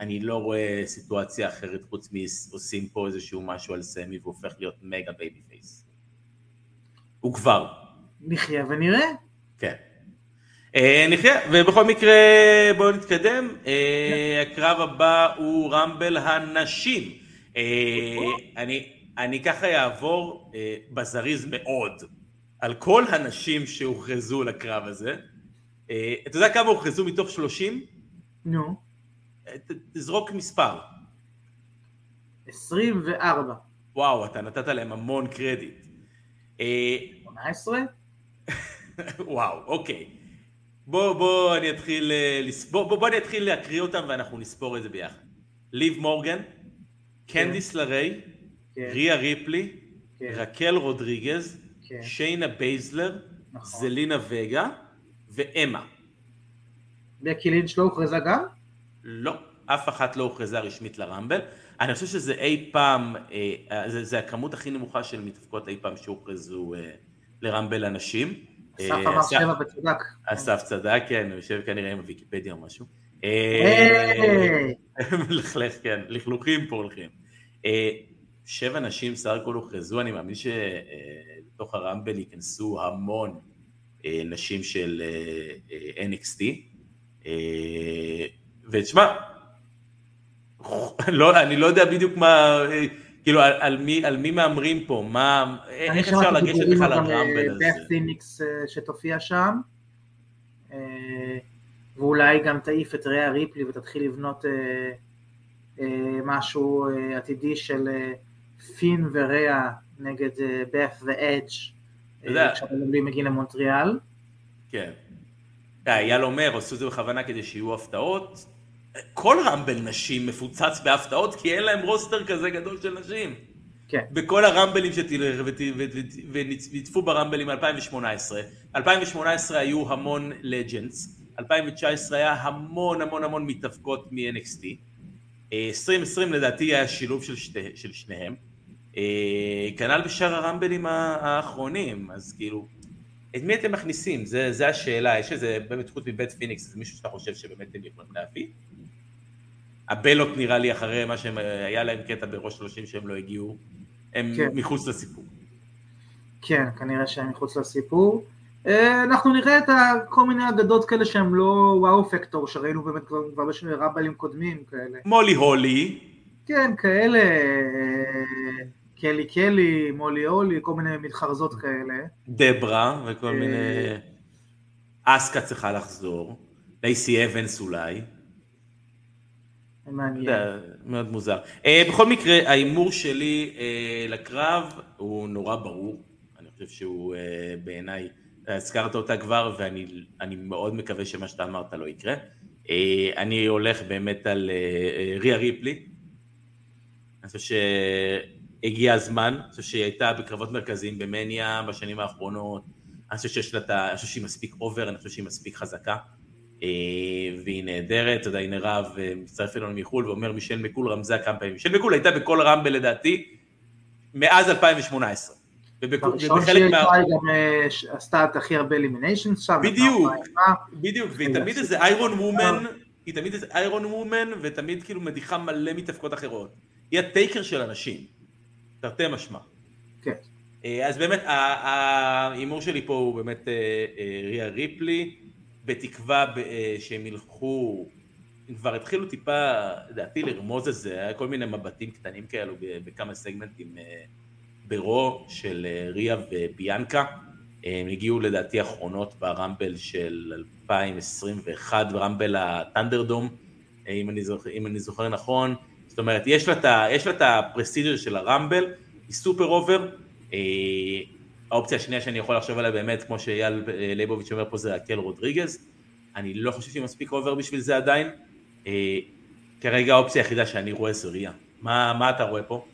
אני לא רואה סיטואציה אחרת חוץ מעושים פה איזשהו משהו על סמי והופך להיות mega babyface. הוא כבר. נחיה ונראה. כן. אה, נחיה, ובכל מקרה בואו נתקדם. אה, הקרב הבא הוא רמבל הנשים. אה, אני, אני ככה אעבור בזריז מאוד על כל הנשים שהוכרזו לקרב הזה. אתה יודע כמה הוכרזו מתוך 30? נו, ת- תזרוק מספר. 24. וואו, אתה נתת להם המון קרדיט. אה, 18? וואו, אוקיי. בוא, בוא אני אתחיל אה, לספור, בוא, בוא אני אתחיל להקריא אותם ואנחנו נספור את זה ביחד. ליב מורגן, קנדיס לריי, כן, ריה ריפלי, כן, רקל רודריגז, כן, שיינה בייזלר, נכון. זלינה וגה ואמה. בקי לינץ' לא הוכרזה גם? לא, אף אחת לא הוכרזה רשמית לרמבל. אני חושב שזה אי פעם, אה, זה, זה הכמות הכי נמוכה של מתאבקות אי פעם שהוכרזו אה, לרמבל הנשים. אסף אה, אמר שבע וצדק. אסף צדק, כן, הוא יושב כנראה עם הוויקיפדיה או משהו. אה! מלכלך, כן, לכלוכים פה הולכים. אה, שבע נשים סך הכל הוכרזו, אני מאמין שלתוך הרמבל ייכנסו המון אה, נשים של אה, אה, NXT. אה, ותשמע, לא, אני לא יודע בדיוק מה, אה, כאילו על, על, מי, על מי מהמרים פה, מה, אני איך אפשר לגשת בכלל לרמבל הזה. בeth פיניקס אה, שתופיע שם, אה, ואולי גם תעיף את ריאה ריפלי ותתחיל לבנות אה, אה, משהו אה, עתידי של אה, פין וריאה נגד בeth ואדג'. כשהבלמים מגיעים למונטריאל. כן. אייל אומר, עשו את זה בכוונה כדי שיהיו הפתעות. כל רמבל נשים מפוצץ בהפתעות כי אין להם רוסטר כזה גדול של נשים. כן. בכל הרמבלים ונצפו ברמבלים 2018. 2018 היו המון לג'נדס, 2019 היה המון המון המון מתאבקות מ-NXT. 2020 לדעתי היה שילוב של, שתי, של שניהם. אה, כנ"ל בשאר הרמבלים האחרונים, אז כאילו, את מי אתם מכניסים? זה, זה השאלה, יש איזה, באמת חוץ מבית פיניקס, זה מישהו שאתה חושב שבאמת הם יכולים להביא? הבלות נראה לי אחרי מה שהיה להם קטע בראש 30 שהם לא הגיעו, הם כן. מחוץ לסיפור. כן, כנראה שהם מחוץ לסיפור. אה, אנחנו נראה את כל מיני אגדות כאלה שהם לא וואו פקטור, שראינו באמת כבר, כבר בשביל רבלים קודמים כאלה. מולי הולי. כן, כאלה, אה, קלי קלי, מולי הולי, כל מיני מתחרזות כאלה. דברה וכל אה, מיני... אסקה צריכה לחזור, לייסי אבנס אולי. מעניין. מאוד מוזר. בכל מקרה, ההימור שלי לקרב הוא נורא ברור. אני חושב שהוא בעיניי הזכרת אותה כבר, ואני מאוד מקווה שמה שאתה אמרת לא יקרה. אה, אני הולך באמת על אה, אה, ריה ריפלי. אני חושב שהגיע הזמן, אני חושב שהיא הייתה בקרבות מרכזיים במניה בשנים האחרונות. אני חושב שיש לה את ה... אני חושב שהיא מספיק over, אני חושב שהיא מספיק חזקה. והיא נהדרת, אתה יודע, הנה רב מצטרף אלינו מחו"ל ואומר מישל מקול רמזה כמה פעמים. מישל מקול הייתה בכל רמבל לדעתי מאז 2018. ובחלק שהיא מה... היא גם אה, עשתה את הכי הרבה eliminations שם. בדיוק, בדיוק, והיא תמיד איזה iron woman, היא תמיד איזה איירון וומן, ותמיד כאילו מדיחה מלא מתאבקות אחרות. היא הטייקר של אנשים, תרתי משמע. כן. אה, אז באמת, ההימור שלי פה הוא באמת אה, ריה ריפלי, בתקווה שהם ילכו, הם כבר התחילו טיפה, לדעתי, לרמוז את זה, היה כל מיני מבטים קטנים כאלו בכמה סגמנטים. ברו של אה, ריה וביאנקה. הם הגיעו לדעתי אחרונות ברמבל של 2021, ברמבל ה-Thunderdome, אה, אם אני זוכר, אם אני זוכר נכון. זאת אומרת, יש לה, את הפרסידיו של הרמבל, היא סופר over. אה, האופציה השנייה שאני יכול לחשוב עליה באמת, כמו שאייל ליבוביץ' אומר פה, זה רקל רודריגז. אני לא חושב שהיא מספיק over בשביל זה עדיין. כרגע האופציה היחידה שאני רואה זה ריה. מה, מה אתה רואה פה?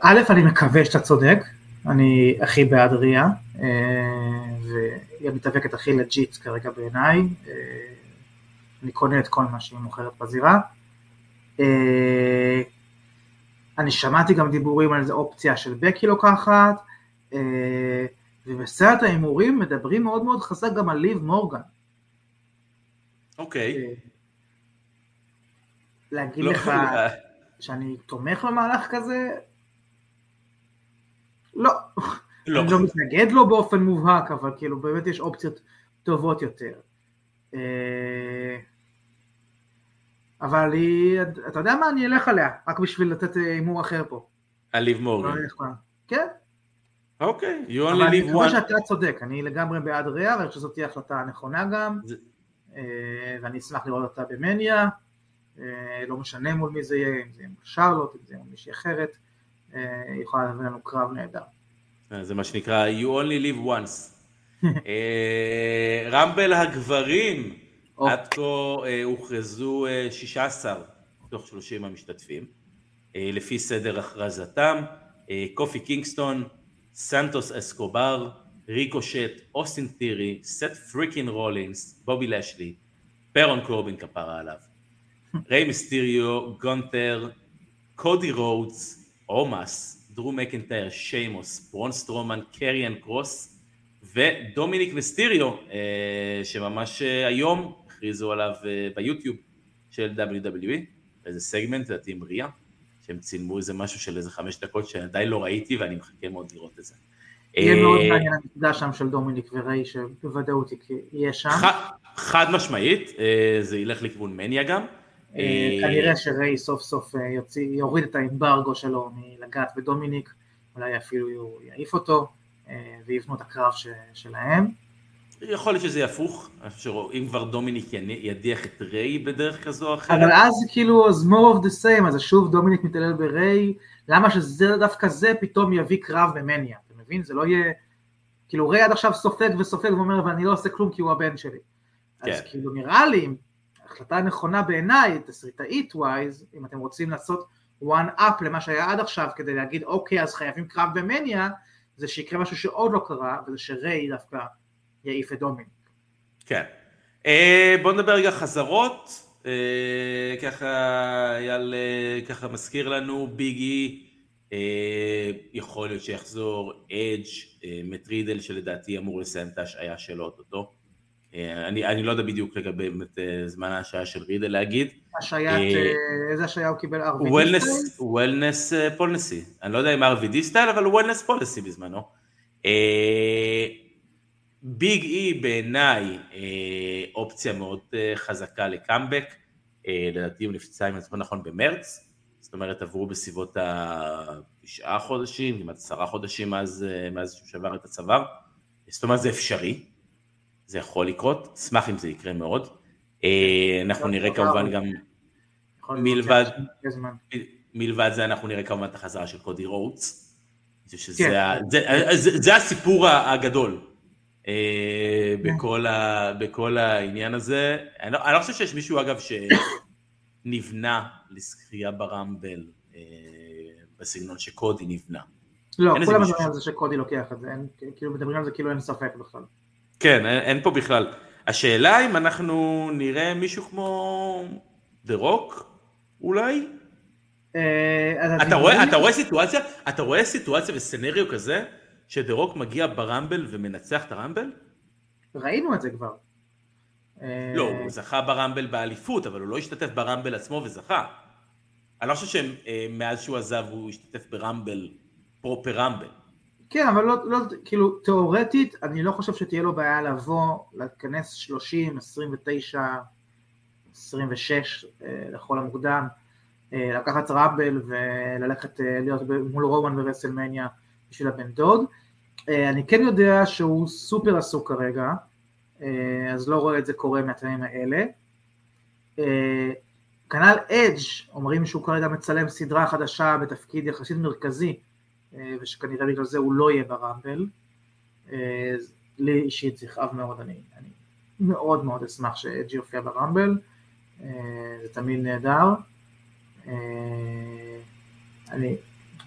א', אני מקווה שאתה צודק, אני הכי בעד ריה, אה, והיא המתאבקת הכי לג'יט כרגע בעיניי, אה, אני קונה את כל מה שהיא מוכרת בזירה. אה, אני שמעתי גם דיבורים על איזה אופציה של בקי לוקחת, ובסרט ההימורים מדברים מאוד מאוד חזק גם על ליב מורגן. אוקיי. להגיד לא לך שאני תומך במהלך כזה, לא. לא. אני לא מתנגד לו באופן מובהק, אבל כאילו באמת יש אופציות טובות יותר. אה, אבל היא, אתה יודע מה, אני אלך עליה, רק בשביל לתת אה, הימור אחר פה. על ליב מורגן. כן. אוקיי, you only live one. אבל אני חושב שאתה צודק, אני לגמרי בעד ריאה, ואני חושב שזאת תהיה החלטה נכונה גם, אה, ואני אשמח לראות אותה במניה, לא משנה מול מי זה יהיה, אם זה יהיה מול שרלוט, אם זה יהיה מול מישהי אחרת. אה, יכולה להביא לנו קרב נהדר. אה, זה מה שנקרא you only live once. אה, רמבל הגברים, עד כה הוכרזו 16 מתוך 30 המשתתפים, לפי סדר הכרזתם, קופי קינגסטון, סנטוס אסקובר, ריקושט, אוסטין טירי, סת' freakin' רולינס, בובי לשלי, ברון קורבין כפרה עליו, ריי מיסטיריו, גונטר, קודי רודס, אומאס, דרו מקנטייר, שיימוס, ברון סטרומן, קריאן קרוס ודומיניק מיסטיריו אה, שממש אה, היום הכריזו עליו אה, ביוטיוב של WWE, איזה סגמנט, לדעתי עם ריה, שהם צילמו איזה משהו של איזה חמש דקות שעדיין לא ראיתי ואני מחכה מאוד לראות את זה. יהיה מאוד מעניין הנקודה שם של דומיניק וריי שבוודאות יהיה שם. חד משמעית, זה ילך לכיוון מניה גם. אה, כנראה שריי סוף סוף אה, יוריד את האמברגו שלו מלגעת בדומיניק, אולי אפילו יעיף אותו, אה, ויבנו את הקרב שלהם. יכול להיות שזה יהפוך, אם כבר דומיניק ידיח את ריי בדרך כזו או אחרת. אבל אז כאילו, אז more of the same, אז שוב דומיניק מתעלל בריי, למה שזה דווקא זה פתאום יביא קרב במניה, אתה מבין? זה לא יהיה, כאילו ריי עד עכשיו סופג וסופג ואומר, ואני לא עושה כלום כי הוא הבן שלי. כן. אז כאילו נראה לי, החלטה נכונה בעיניי, תסריטאית ווייז, אם אתם רוצים לעשות one up למה שהיה עד עכשיו כדי להגיד אוקיי אז חייבים קרב במניה זה שיקרה משהו שעוד לא קרה וזה שריי דווקא יעיף את דומיניק. כן. אה, בוא נדבר רגע חזרות, אה, ככה אייל אה, ככה מזכיר לנו ביגי יכול להיות שיחזור אדג' מאט רידל שלדעתי אמור לסיים את ההשעיה שלו אותו. אני, אני לא יודע בדיוק לגבי באמת זמן ההשעיה של רידל להגיד. השעיית, איזה השעיה הוא קיבל? RVD style? wellness policy. אני לא יודע אם RVD style, אבל wellness policy בזמנו. ביג אי בעיניי אה, אופציה מאוד אה, חזקה לקאמבק, אה, לדעתי הוא נפצע אני זוכר נכון במרץ, זאת אומרת עברו בסביבות התשעה חודשים, כמעט עשרה חודשים מאז, מאז שהוא שבר את הצוואר, זאת אומרת זה אפשרי, זה יכול לקרות, אשמח אם זה יקרה מאוד, אנחנו נראה כמובן גם מלבד, מלבד זה אנחנו נראה כמובן את החזרה של קודי רודס, כן. הסיפור הגדול. בכל, ה, בכל העניין הזה. אני לא, אני לא חושב שיש מישהו אגב שנבנה לזכייה ברמבל אה, בסגנון שקודי נבנה. לא, כולם מדברים על זה שקודי לוקח את זה, אין, כאילו מדברים על זה כאילו אין ספק בכלל. כן, אין, אין פה בכלל. השאלה אם אנחנו נראה מישהו כמו דה רוק אולי? אה, אתה רואה, אתה רואה סיטואציה, אתה רואה סיטואציה וסצנריו כזה שדה רוק מגיע ברמבל ומנצח את הרמבל? ראינו את זה כבר. לא, הוא זכה ברמבל באליפות, אבל הוא לא השתתף ברמבל עצמו וזכה. אני לא חושב שמאז אה, שהוא עזב הוא השתתף ברמבל, פרופר רמבל. כן, אבל לא, לא, כאילו, תיאורטית, אני לא חושב שתהיה לו בעיה לבוא, להיכנס 30, 29, 26 לכל המוקדם, אה, לקחת רמבל וללכת אה, להיות מול רומן ברסלמניה בשביל הבן דוד. אה, אני כן יודע שהוא סופר עסוק כרגע, אה, אז לא רואה את זה קורה מהטעמים האלה. אה, כנ"ל אדג' אומרים שהוא כרגע מצלם סדרה חדשה בתפקיד יחסית מרכזי, ושכנראה בגלל זה הוא לא יהיה ברמבל. לי אישית זה יכאב מאוד, אני, אני מאוד מאוד אשמח שאג'י יופיע ברמבל, זה תמיד נהדר. אני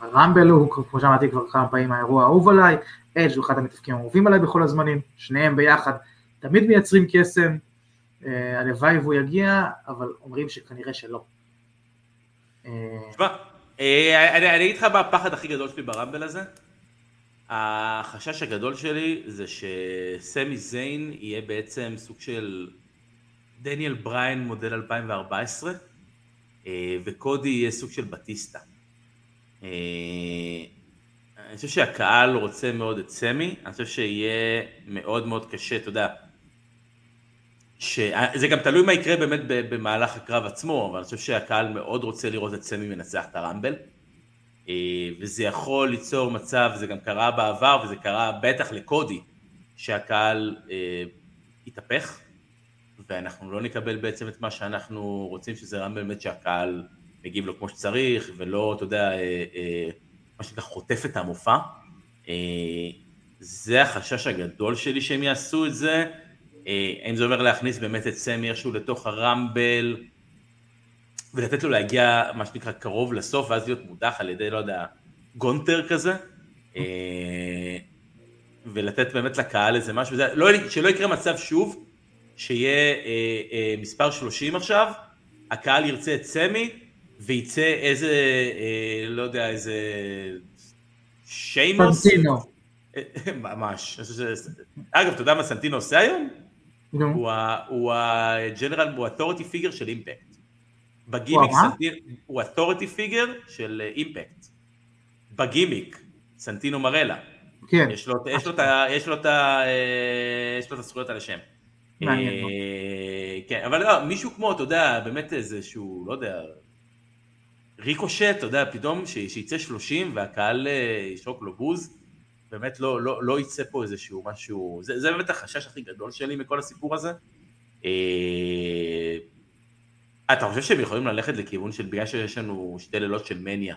רמבל הוא, כמו שאמרתי כבר כמה פעמים, האירוע האהוב עליי, אדג' הוא אחד המתפקים האהובים עליי בכל הזמנים, שניהם ביחד תמיד מייצרים קסם, אה, הלוואי והוא יגיע, אבל אומרים שכנראה שלא. תשמע, אה, אני אגיד לך מה הפחד הכי גדול שלי ברמבל הזה. החשש הגדול שלי זה שסמי זיין יהיה בעצם סוג של דניאל בריין מודל 2014 אה, וקודי יהיה סוג של בטיסטה. אה, אני חושב שהקהל רוצה מאוד את סמי, אני חושב שיהיה מאוד מאוד קשה, אתה יודע, זה גם תלוי מה יקרה באמת במהלך הקרב עצמו, אבל אני חושב שהקהל מאוד רוצה לראות את סמי מנצח את הרמבל, אה, וזה יכול ליצור מצב, זה גם קרה בעבר, וזה קרה בטח לקודי, שהקהל אה, יתהפך, ואנחנו לא נקבל בעצם את מה שאנחנו רוצים, שזה רמבל באמת שהקהל מגיב לו כמו שצריך, ולא, אתה יודע, אה, אה, מה שנקרא חוטף את המופע. אה, זה החשש הגדול שלי שהם יעשו את זה. האם זה אומר להכניס באמת את סמי איכשהו לתוך הרמבל, ולתת לו להגיע, מה שנקרא, קרוב לסוף, ואז להיות מודח על ידי, לא יודע, גונטר כזה, ולתת באמת לקהל איזה משהו, לא, שלא יקרה מצב שוב, שיהיה מספר 30 עכשיו, הקהל ירצה את סמי, וייצא איזה, אה, לא יודע, איזה שיימוס. סנטינו. ממש. אגב, אתה יודע מה סנטינו עושה היום? הוא הג'נרל, הוא ה-authority figure של אימפקט. בגימיק סנטינו, הוא ה-authority figure של אימפקט. בגימיק, סנטינו מרלה. כן. יש לו, יש לו, יש לו, את, אה, יש לו את הזכויות על השם. מעניין. אה, כן, אבל לא, מישהו כמו, אתה יודע, באמת איזשהו, לא יודע, ריקושט, אתה יודע, פתאום שיצא 30 והקהל אה, ישרוק לו בוז, באמת לא, לא, לא יצא פה איזשהו משהו, זה, זה באמת החשש הכי גדול שלי מכל הסיפור הזה. אה, אתה חושב שהם יכולים ללכת לכיוון של בגלל שיש לנו שתי לילות של מניה,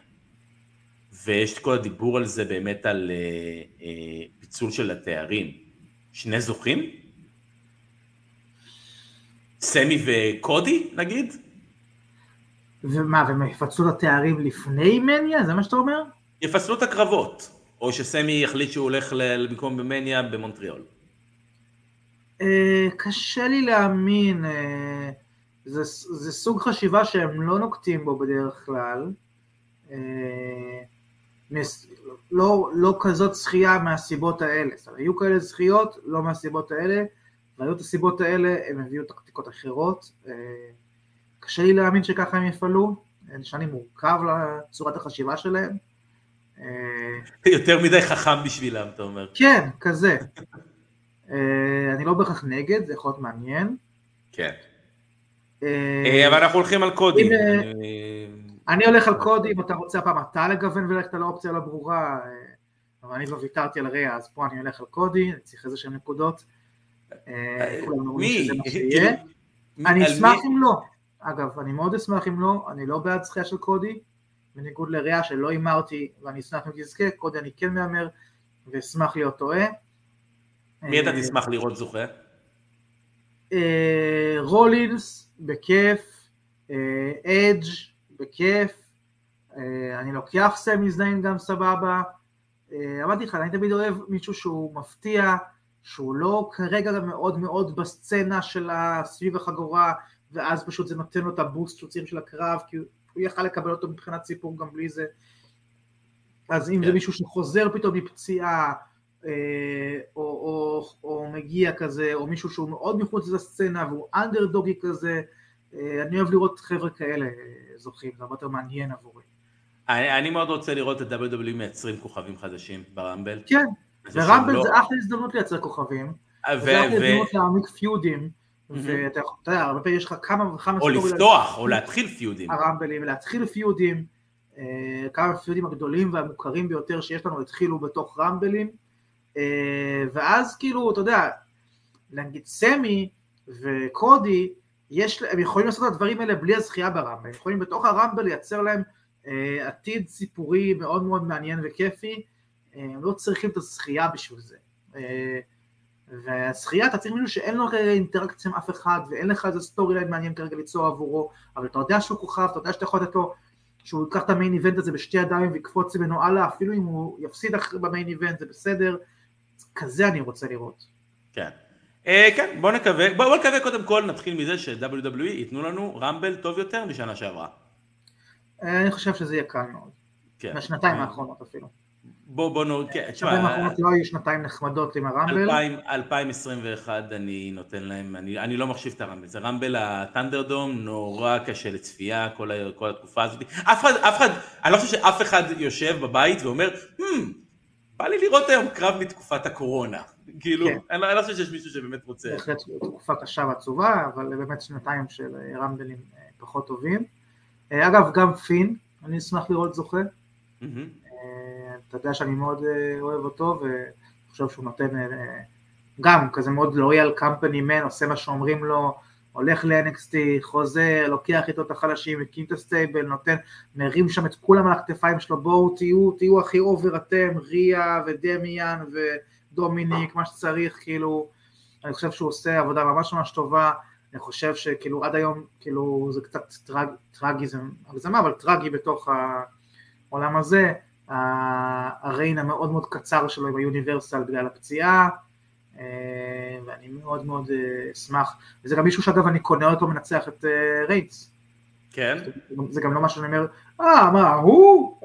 ויש את כל הדיבור על זה באמת על אה, אה, פיצול של התארים, שני זוכים? סמי וקודי נגיד? ומה, והם יפצלו את התארים לפני מניה? זה מה שאתה אומר? יפצלו את הקרבות, או שסמי יחליט שהוא הולך במקום במניה במונטריאול. אה, קשה לי להאמין, אה, זה, זה סוג חשיבה שהם לא נוקטים בו בדרך כלל. אה, לא, לא כזאת זכייה מהסיבות האלה, זאת אומרת, היו כאלה זכיות, לא מהסיבות האלה, והיו את הסיבות האלה, הם הביאו טקטיקות אחרות. קשה לי להאמין שככה הם יפעלו, נשמע לי מורכב לצורת החשיבה שלהם. יותר מדי חכם בשבילם, אתה אומר. כן, כזה. אה, אני לא בהכרח נגד, זה יכול להיות מעניין. כן. אה, אה, אבל אנחנו הולכים על קודי. אני הולך על קודי, אם אתה רוצה הפעם אתה לגוון וללכת על האופציה לא ברורה, אבל אני כבר ויתרתי על ריאה, אז פה אני הולך על קודי, אני צריך איזה שהן נקודות. מי? אני אשמח אם לא. אגב, אני מאוד אשמח אם לא, אני לא בעד זכייה של קודי, בניגוד לריאה שלא הימרתי ואני אשמח אם תזכה, קודי אני כן מהמר ואשמח להיות טועה. מי אתה תשמח לראות זוכה? אה, רולינס, בכיף, אה, אדג', בכיף, אה, אני לוקח סמי זיין גם סבבה, אמרתי לך, אני תמיד אוהב מישהו שהוא מפתיע, שהוא לא כרגע מאוד מאוד בסצנה של סביב החגורה, ואז פשוט זה נותן לו את הבוסט שהוא צריך של הקרב, כי הוא יכל לקבל אותו מבחינת סיפור גם בלי זה. אז אם זה כן. מישהו שחוזר פתאום מפציעה, אה, או, או, או מגיע כזה, או מישהו שהוא מאוד מחוץ לסצנה והוא אנדרדוגי כזה, אה, אני אוהב לראות חבר'ה כאלה אה, זוכים, זה הרבה יותר מעניין עבורי. אני, אני מאוד רוצה לראות את WWE מייצרים כוכבים חדשים ברמבל. כן, ורמבל לא... זה אחלה הזדמנות לייצר כוכבים, ו... זה אחלה הזדמנות להעמיק פיודים, ואתה יודע, הרבה פעמים יש לך כמה וכמה... או לפתוח, או להתחיל פיודים. הרמבלים, להתחיל פיודים, כמה feud ים הגדולים והמוכרים ביותר שיש לנו התחילו בתוך רמבלים. אה, ואז כאילו, אתה יודע, נגיד סמי וקודי, יש, הם יכולים לעשות את הדברים האלה בלי הזכייה ברמבל, הם יכולים בתוך הרמבל לייצר להם אה, עתיד סיפורי מאוד מאוד מעניין וכיפי, אה, הם לא צריכים את הזכייה בשביל זה. אה, והזכייה אתה צריך מישהו שאין לו אינטראקציה עם אף אחד ואין לך איזה storyline מעניין כרגע ליצור עבורו, אבל אתה יודע שהוא כוכב, אתה יודע שאתה יכול לתת לו שהוא ייקח את המיין איבנט הזה בשתי ידיים ויקפוץ ממנו הלאה, אפילו אם הוא יפסיד במיין איבנט זה בסדר, כזה אני רוצה לראות. כן. אה, כן, בוא נקווה, בוא, בוא נקווה קודם כל, נתחיל מזה ש-WWE ייתנו לנו רמבל טוב יותר משנה שעברה. אה, אני חושב שזה יהיה קל מאוד. כן. מהשנתיים אה, האחרונות אפילו. בוא בוא נו, כן, תשמע, השנתיים האחרונות לא היו שנתיים נחמדות עם הרמבל. 2021 אני נותן להם, אני, אני לא מחשיב את הרמבל, זה רמבל הטנדרדום נורא קשה לצפייה כל, כל התקופה הזאת, אף אחד, אף אחד, אני לא חושב שאף אחד יושב בבית ואומר, hmm, בא לי לראות היום קרב מתקופת הקורונה, כאילו, כן. אני, לא, אני לא חושב שיש מישהו שבאמת רוצה. בהחלט תקופה קשה ועצובה, אבל באמת שנתיים של אה, רמבלים אה, פחות טובים. אה, אגב, גם פין, אני אשמח לראות זוכה. Mm-hmm. אתה יודע שאני מאוד אוהב אותו, וחושב שהוא נותן גם כזה מאוד לויאל קמפני מן, עושה מה שאומרים לו, הולך ל-NXT, חוזר, לוקח איתו את החלשים, מקים את ה-stable, נותן, מרים שם את כולם על הכתפיים שלו, בואו תהיו, תהיו הכי over אתם, ריה ודמיאן ודומיניק, מה שצריך, כאילו, אני חושב שהוא עושה עבודה ממש ממש טובה, אני חושב שכאילו עד היום, כאילו זה קצת טרג, טרגי, זה הגזמה, אבל טרגי בתוך העולם הזה, ה-reign המאוד מאוד קצר שלו עם ה-Universal בגלל הפציעה, אה, ואני מאוד מאוד אה, אשמח, וזה גם מישהו שאגב אני קונה אותו מנצח את אה, ריינס. כן. זה גם לא מה שאני אומר, אה, מה, הוא,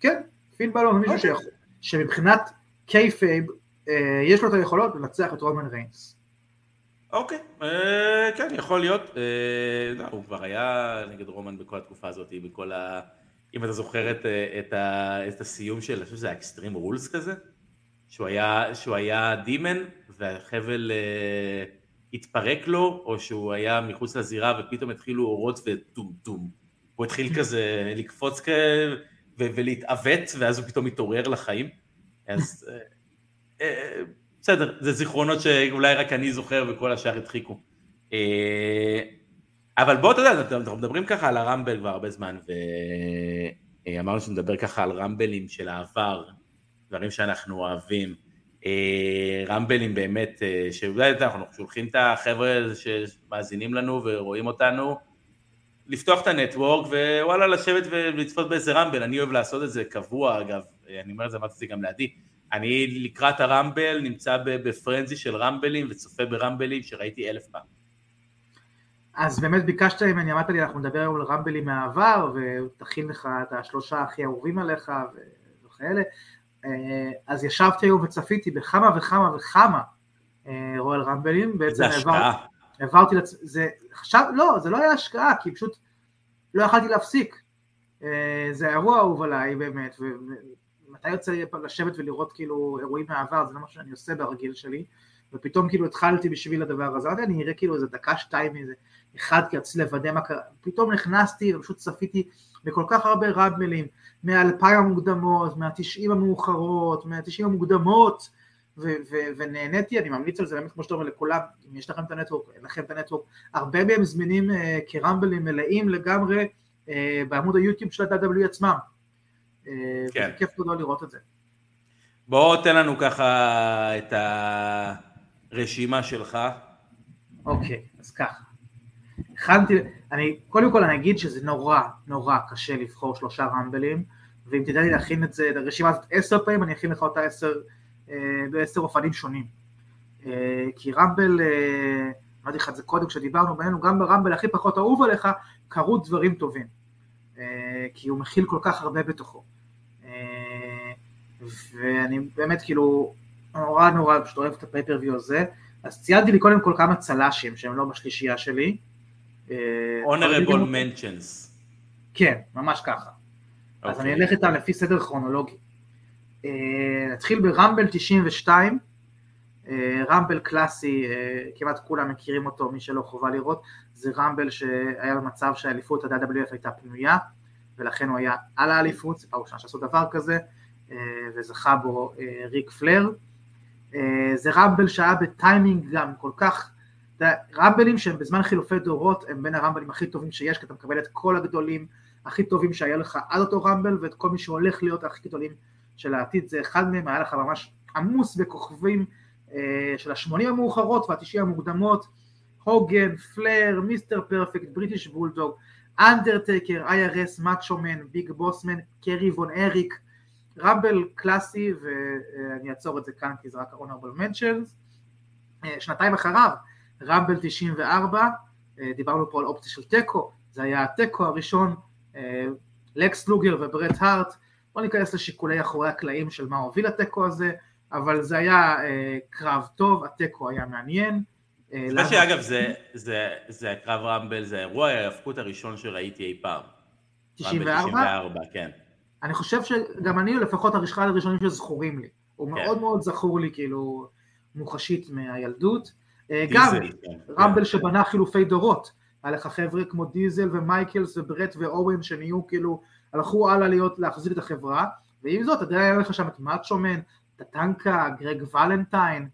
כן, פין באלור מישהו אוקיי. שיכול, שמבחינת kayfabe, יש לו את היכולות לנצח את רומן ריינס. אוקיי, כן, יכול להיות, לא, הוא כבר היה נגד רומן בכל התקופה הזאת, בכל ה... אם אתה זוכר את הסיום של, אני חושב שזה היה Extreme Rules כזה, שהוא היה, שהוא היה דימן והחבל uh, התפרק לו, או שהוא היה מחוץ לזירה ופתאום התחילו אורות וטום טום. הוא התחיל כזה לקפוץ כ... ו- ולהתעוות, ואז הוא פתאום מתעורר לחיים. אז uh, uh, בסדר, זה זיכרונות שאולי רק אני זוכר וכל השאר הדחיקו. Uh, אבל בוא, אתה יודע, אנחנו מדברים ככה על הרמבל כבר הרבה זמן, ואמרנו שנדבר ככה על רמבלים של העבר, דברים שאנחנו אוהבים. אה, רמבלים באמת, אה, שאולי אנחנו שולחים את החבר'ה שמאזינים לנו ורואים אותנו לפתוח את הנטוורק ווואלה לשבת ולצפות באיזה רמבל, אני אוהב לעשות את זה קבוע אגב, אני אומר את זה, אמרתי את זה גם לעדי, אני לקראת הרמבל נמצא בפרנזי של רמבלים וצופה ברמבלים שראיתי אלף פעם. אז באמת ביקשת ממני, אמרת לי אנחנו נדבר היום על רמבלים מהעבר ותכין לך את השלושה הכי אהובים עליך וכאלה, אה, אז ישבתי היום וצפיתי בכמה וכמה וכמה אה, רואל רמבלים, זה השקעה. העברתי לעצמי, זה עכשיו, לא, זה לא היה השקעה, כי פשוט לא יכלתי להפסיק. אה, זה אירוע אהוב עליי באמת, ומתי יוצא לשבת ולראות כאילו אירועים מהעבר, זה לא מה שאני עושה ברגיל שלי, ופתאום כאילו התחלתי בשביל הדבר הזה, אמרתי אני אראה כאילו איזה דקה שתיים איזה אחד כי רציתי לוודא מה קרה, פתאום נכנסתי ופשוט צפיתי בכל כך הרבה רמבלים, מהאלפיים המוקדמות, מהתשעים המאוחרות, מהתשעים המוקדמות, ונהניתי, אני ממליץ על זה באמת כמו שאתה אומר לכולם, אם יש לכם את הנטוורק, אין לכם את הנטוורק, הרבה מהם זמינים uh, כרמבלים מלאים לגמרי uh, בעמוד היוטיוב של ה-W עצמם. Uh, כן. כיף גדול לראות את זה. בוא תן לנו ככה את הרשימה שלך. אוקיי, אז ככה. הכנתי, אני, קודם כל אני אגיד שזה נורא נורא קשה לבחור שלושה רמבלים, ואם תדע לי להכין את זה, את הרשימה הזאת עשר פעמים, אני אכין לך אותה עשר אה, בעשר אופנים שונים. אה, כי רמבל, אה, אמרתי לך את זה קודם כשדיברנו בינינו, גם ברמבל הכי פחות אהוב עליך, קרו דברים טובים. כי הוא מכיל כל כך הרבה בתוכו. ואני באמת כאילו נורא נורא פשוט אוהב את הפייפריוויו הזה. אז ציינתי לי קודם כל כמה צל"שים שהם לא בשלישייה שלי. Honorable mentions. כן, ממש ככה. Okay. אז אני אוקיי. אלך איתם לפי סדר כרונולוגי. אה, נתחיל ברמבל 92, אה, רמבל קלאסי, אה, כמעט כולם מכירים אותו, מי שלא חובה לראות, זה רמבל שהיה במצב שהאליפות ה-WF הייתה פנויה, ולכן הוא היה על האליפות, זה פעם ראשונה שעשו דבר כזה, וזכה בו ריק פלר. זה רמבל שהיה בטיימינג גם כל כך, רמבלים שהם בזמן חילופי דורות הם בין הרמבלים הכי טובים שיש, כי אתה מקבל את כל הגדולים הכי טובים שהיה לך עד אותו רמבל, ואת כל מי שהולך להיות הכי גדולים של העתיד זה אחד מהם, היה לך ממש עמוס בכוכבים אה, של השמונים המאוחרות והתשעים המוקדמות, הוגן, פלר, מיסטר פרפקט, בריטיש בולדוג, אנדרטקר, IRS, מאצ'ומן, ביג בוסמן, קרי וון אריק, רמבל קלאסי, ואני אעצור את זה כאן כי זה רק honorable mentions, אה, שנתיים אחריו, רמבל 94, אה, דיברנו פה על אופציה של תיקו, זה היה התיקו הראשון, אה, לקס לוגר וברד הארט, לא ניכנס לשיקולי אחורי הקלעים של מה הוביל התיקו הזה, אבל זה היה אה, קרב טוב, התיקו היה מעניין. אה, שאגב זה, זה, זה הקרב רמבל, זה אירוע ההאבקות הראשון שראיתי אי פעם. 94? 94, כן. אני חושב שגם אני לפחות אחד הראשונים שזכורים לי. הוא כן. מאוד מאוד זכור לי כאילו מוחשית מהילדות. אה, גם כן. רמבל שבנה חילופי דורות. היה לך חבר'ה כמו דיזל ומייקלס וברט ואורן שנהיו כאילו הלכו הלאה להיות, להחזיר את החברה, ועם זאת עדיין היה לך שם את מאצ'ומן, טטנקה, גרג ולנטיין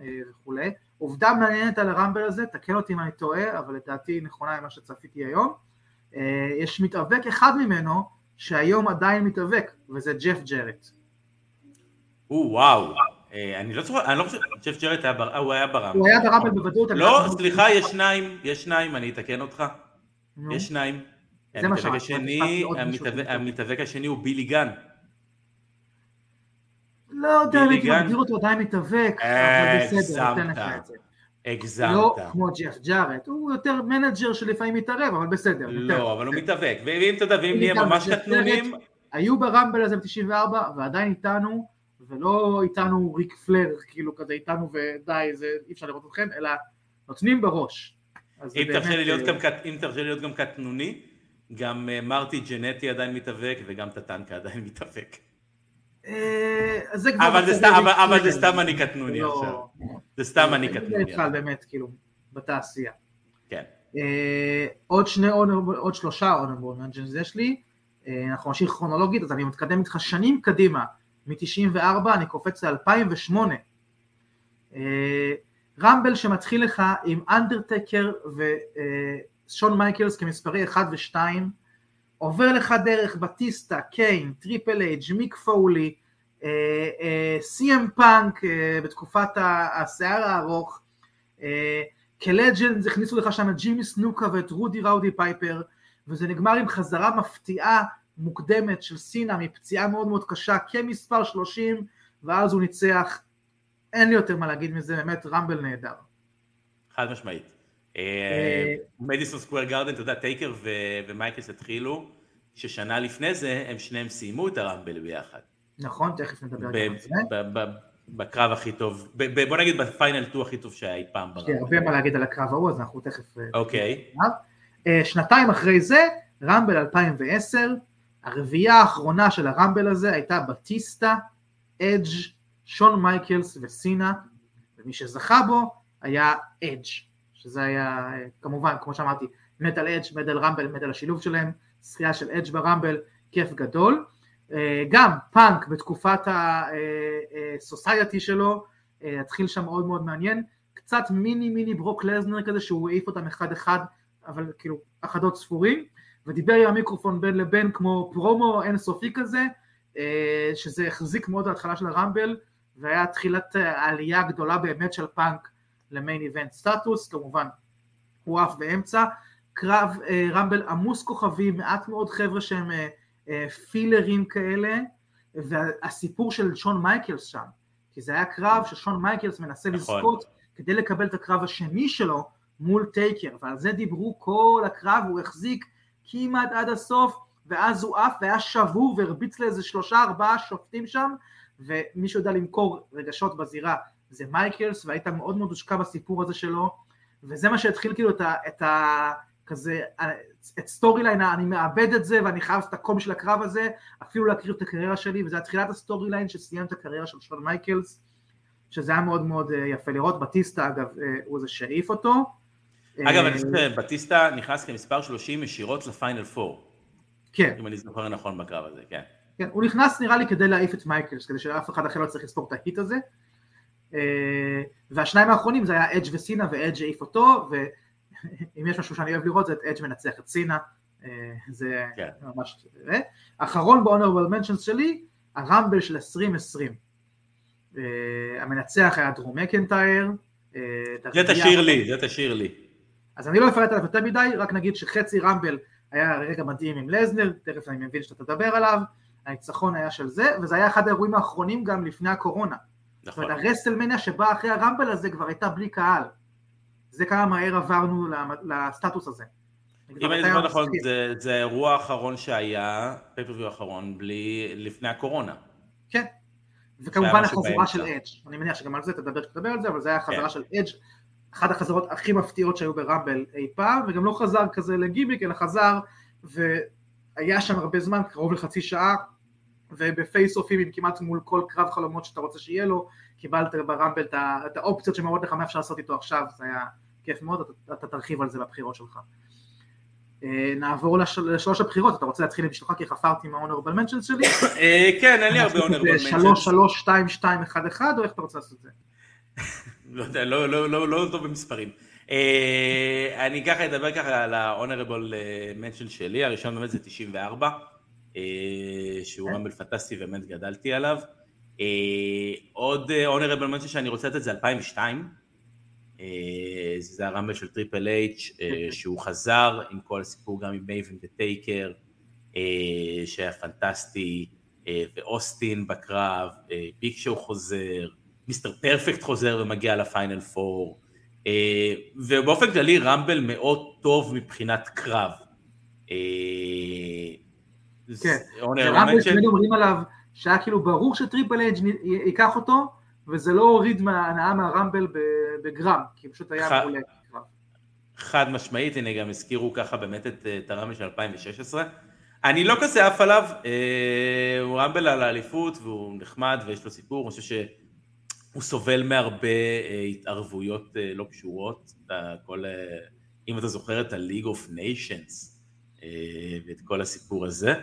אה, וכולי. עובדה מעניינת על הרמבל הזה, תקן אותי אם אני טועה, אבל לדעתי היא נכונה ממה שצפיתי היום. אה, יש מתאבק אחד ממנו שהיום עדיין מתאבק, וזה ג'ף ג'רט. או וואו, אני לא זוכר, אני לא חושב, ג'ף ג'רט היה, הוא היה ברמבל. הוא היה ברמבל בוודאות. לא, סליחה, יש שניים, יש שניים, אני אתקן אותך. יש שניים. המתאבק השני, המתאבק השני הוא בילי גן. לא יודע אם הייתי מגדיר אותו עדיין מתאבק, אבל בסדר, ניתן לך את זה. הגזמת. לא כמו ג'ף ג'ארט, הוא יותר manager שלפעמים מתערב, אבל בסדר. לא, אבל הוא מתאבק, ואם אתה יודע, ואם נהיה ממש קטנונים... היו ברמבל הזה ב-94, ועדיין איתנו, ולא איתנו ריק פלר, כאילו כזה איתנו ודי, אי אפשר לראות אתכם, אלא נותנים בראש. אם תרשה לי להיות אה, גם קטנוני, גם אה, מרטי ג'נטי עדיין מתאבק וגם טטנקה עדיין מתאבק. אה, אבל זה סתם אני קטנוני לא. עכשיו. זה סתם אני קטנוני. זה באמת כאילו בתעשייה. כן. אה, עוד שני עוד שלושה אונרבול מנג'נס יש לי. אנחנו נמשיך כרונולוגית אז אני מתקדם איתך שנים קדימה. מ-94 אני קופץ ל-2008. רמבל שמתחיל לך עם אנדרטקר שון מייקלס כמספרי 1 ו-2, עובר לך דרך בטיסטה, קיין, טריפל אייץ', מיק פולי, סי.אם פאנק בתקופת השיער הארוך, אה, כ legends הכניסו לך שם את ג'ימי סנוקה ואת רודי ראודי פייפר, וזה נגמר עם חזרה מפתיעה מוקדמת של סינה מפציעה מאוד מאוד קשה כמספר 30, ואז הוא ניצח. אין לי יותר מה להגיד מזה, באמת רמבל נהדר. חד משמעית. מדיסון סקוויר גרדן, אתה יודע, טייקר ומייקלס התחילו, ששנה לפני זה הם שניהם סיימו את הרמבל ביחד. נכון, תכף נדבר גם על זה. בקרב הכי טוב, בוא נגיד ב final 2 הכי טוב שהיה אי פעם ברמבל. כן, הרבה מה להגיד על הקרב ההוא, אז אנחנו תכף... אה, אוקיי. אה, שנתיים אחרי זה, רמבל 2010, הרביעייה האחרונה של הרמבל הזה הייתה בטיסטה, אדג', שון מייקלס וסינה, ומי שזכה בו היה אדג', שזה היה כמובן, כמו שאמרתי, מת על אדג', מת על רמבל, מת על השילוב שלהם, זכייה של אדג' ברמבל, כיף גדול. אה, גם פאנק בתקופת ה society שלו, אה, התחיל שם מאוד מאוד מעניין, קצת מיני מיני ברוק לזנר כזה שהוא העיף אותם אחד אחד, אבל כאילו אחדות ספורים, ודיבר עם המיקרופון בין לבין כמו פרומו אינסופי כזה, אה, שזה החזיק מאוד להתחלה של הרמבל, והיה תחילת העלייה הגדולה באמת של פאנק ל main event status, כמובן הוא עף באמצע, קרב רמבל עמוס כוכבים, מעט מאוד חבר'ה שהם פילרים כאלה, והסיפור של שון מייקלס שם, כי זה היה קרב ששון מייקלס מנסה נכון. לזכות כדי לקבל את הקרב השני שלו מול טייקר, ועל זה דיברו כל הקרב, הוא החזיק כמעט עד הסוף, ואז הוא עף והיה שבור והרביץ לאיזה שלושה ארבעה שופטים שם, ומי שיודע למכור רגשות בזירה זה מייקלס, והיית מאוד מאוד מושקע בסיפור הזה שלו, וזה מה שהתחיל כאילו את ה... את ה כזה, את storyline, אני מאבד את זה ואני חייב את הקום של הקרב הזה, אפילו להקריב את הקריירה שלי, וזה התחילת ה storyline שסיים את הקריירה של שון מייקלס, שזה היה מאוד מאוד אה, יפה לראות, בטיסטה אגב אה, הוא זה שהעיף אותו. אגב, אני חושב שבטיסטה נכנס כמספר 30 ישירות ל final 4. כן. אם אני זוכר נכון בקרב הזה, כן. כן, הוא נכנס נראה לי כדי להעיף את מייקלס, כדי שאף אחד אחר לא צריך לספור את ה heat הזה. אה, והשניים האחרונים זה היה אדג' וסינה ואדג' העיף אותו, אם יש משהו שאני אוהב לראות זה את אדג' מנצח את סינה, אה, זה כן. ממש... אה? אחרון ב-Honorable Mentions שלי, הרמבל של 2020. אה, המנצח היה דרום מקנטייר. זה תשאיר לי, זה תשאיר לי. אז אני לא אפרט עליו יותר מדי, רק נגיד שחצי רמבל היה רגע מדהים עם לזנר, תכף אני מבין שאתה תדבר עליו, הניצחון היה של זה, וזה היה אחד האירועים האחרונים גם לפני הקורונה. נכון. זאת אומרת, הרסלמניה שבאה אחרי הרמבל הזה כבר הייתה בלי קהל. זה כמה מהר עברנו לסטטוס הזה. אם אני זוכר נכון, זה, זה האירוע האחרון שהיה, פייפריוויו האחרון, בלי, לפני הקורונה. כן, וכמובן החזרה של אדג', אני מניח שגם על זה תדבר כשתדבר על זה, אבל זה היה החזרה כן. של אדג', אחת החזרות הכי מפתיעות שהיו ברמבל אי פעם, וגם לא חזר כזה לגימיק, אלא חזר והיה שם הרבה זמן, קרוב לחצי שעה, ובפייס אופים עם כמעט מול כל קרב חלומות שאתה רוצה שיהיה לו, קיבלת ברמבל את האופציות שמראות לך מה אפשר לעשות איתו עכשיו, זה היה כיף מאוד, אתה, אתה תרחיב על זה בבחירות שלך. אה, נעבור לשלוש הבחירות, אתה רוצה להתחיל עם שלך כי חפרתי עם ה-honorable mentions שלי? אה, כן, אין לי הרבה honorable mentions. שלוש, שלוש, שתיים, שתיים, אחד, אחד, או איך אתה רוצה לעשות את זה? לא יודע, לא, לא, לא, לא טוב במספרים. אה, אני ככה אדבר ככה על ה-honorable mention שלי, הראשון באמת זה 94, שהוא רמבל פנטסטי ובאמת גדלתי עליו. אה, עוד honorable mention שאני רוצה לתת זה 2002, אה, זה הרמבל של טריפל אייץ' אה, שהוא חזר עם כל הסיפור גם עם מייבן וטייקר שהיה פנטסטי ואוסטין בקרב, ביג שואו חוזר, מיסטר פרפקט חוזר ומגיע ל final four ובאופן כללי רמבל מאוד טוב מבחינת קרב. כן, זה רמבל שתמיד אומרים עליו שהיה כאילו ברור שטריפל אג' ייקח אותו, וזה לא הוריד מההנאה מהרמבל בגרם, כי פשוט היה מעולה. חד משמעית, הנה גם הזכירו ככה באמת את, את הרמבל של 2016. אני לא כזה עף עליו, אה, הוא רמבל על האליפות והוא נחמד ויש לו סיפור, אני חושב שהוא סובל מהרבה אה, התערבויות אה, לא קשורות, כל, אה, אם אתה זוכר את ה-League of Nations ואת כל הסיפור הזה.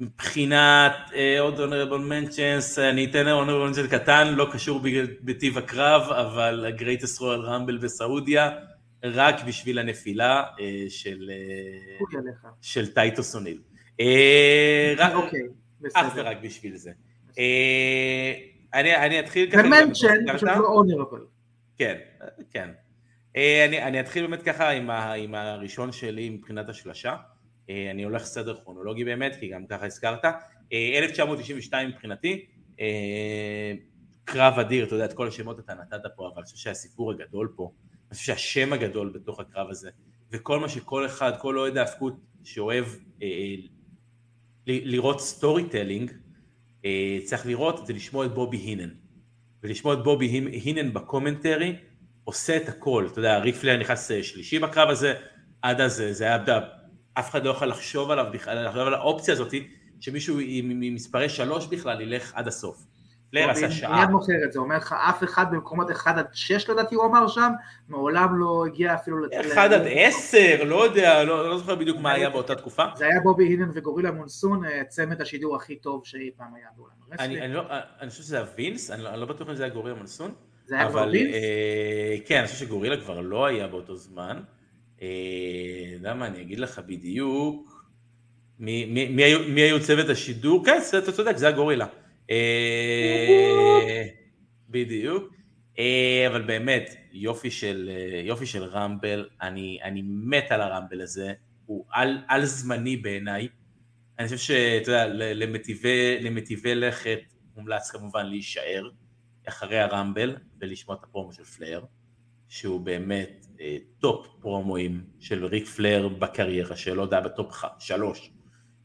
מבחינת uh, עוד honorable mentions, אני אתן honorable mention קטן, לא קשור בטיב הקרב, אבל ה-Greatest Royal Rumble בסעודיה, רק בשביל הנפילה uh, של, uh, של טייטוס אוניל. אוקיי, בסדר. אך ורק בשביל זה. Uh, אני, אני אתחיל ככה... זה מנשן, פשוט לא honorable. כן, כן. אה, אני, אני אתחיל באמת ככה עם, ה, עם הראשון שלי מבחינת השלשה. אה, אני הולך סדר כרונולוגי באמת, כי גם ככה הזכרת. 1992 מבחינתי, קרב אדיר, אתה יודע, את כל השמות אתה נתת פה, אבל אני חושב שהסיפור הגדול פה, אני חושב שהשם הגדול בתוך הקרב הזה, וכל מה שכל אחד, כל אוהד ההפקות שאוהב אה, לראות storytelling, אה, צריך לראות זה לשמוע את בובי הינן. ולשמוע את בובי הינן ב commentary, עושה את הכל, אתה יודע, ריק פלייר נכנס אה, שלישי בקרב הזה, עד אז אה, זה היה, אף אחד לא יכול לחשוב עליו בכלל, לחשוב על האופציה הזאת, שמישהו ממספרי שלוש בכלל ילך עד הסוף. פלייר עשה שעה. מיד מוכר את זה, אומר לך אף אחד במקומות 1 עד 6 לדעתי הוא אמר שם, מעולם לא הגיע אפילו... 1 עד 10, לא יודע, לא, לא זוכר בדיוק מה היה באותה תקופה. זה היה בובי הינן וגורילה מונסון, אה, צמד השידור הכי טוב שאי פעם היה בעולם ה wrestling. לא, אה, אני חושב שזה היה וינס, אני לא, לא בטוח אם זה היה גורילה מונסון. זה היה כבר וינס? אה, כן, אני חושב שגורילה כבר לא היה באותו זמן. למה, אני אגיד לך בדיוק. מי היו צוות השידור? כן, אתה צודק, זה היה גורילה. אה, בדיוק. אה, אבל באמת, יופי של, אה, יופי של רמבל, אני, אני מת על הרמבל הזה, הוא על, על זמני בעיניי. אני חושב שאתה יודע, למטיבי, למטיבי לכת מומלץ כמובן להישאר אחרי הרמבל ולשמוע את הפרומו של פלייר, שהוא באמת אה, top פרומואים של ריק פלייר בקריירה שלו, זה היה ב top שלוש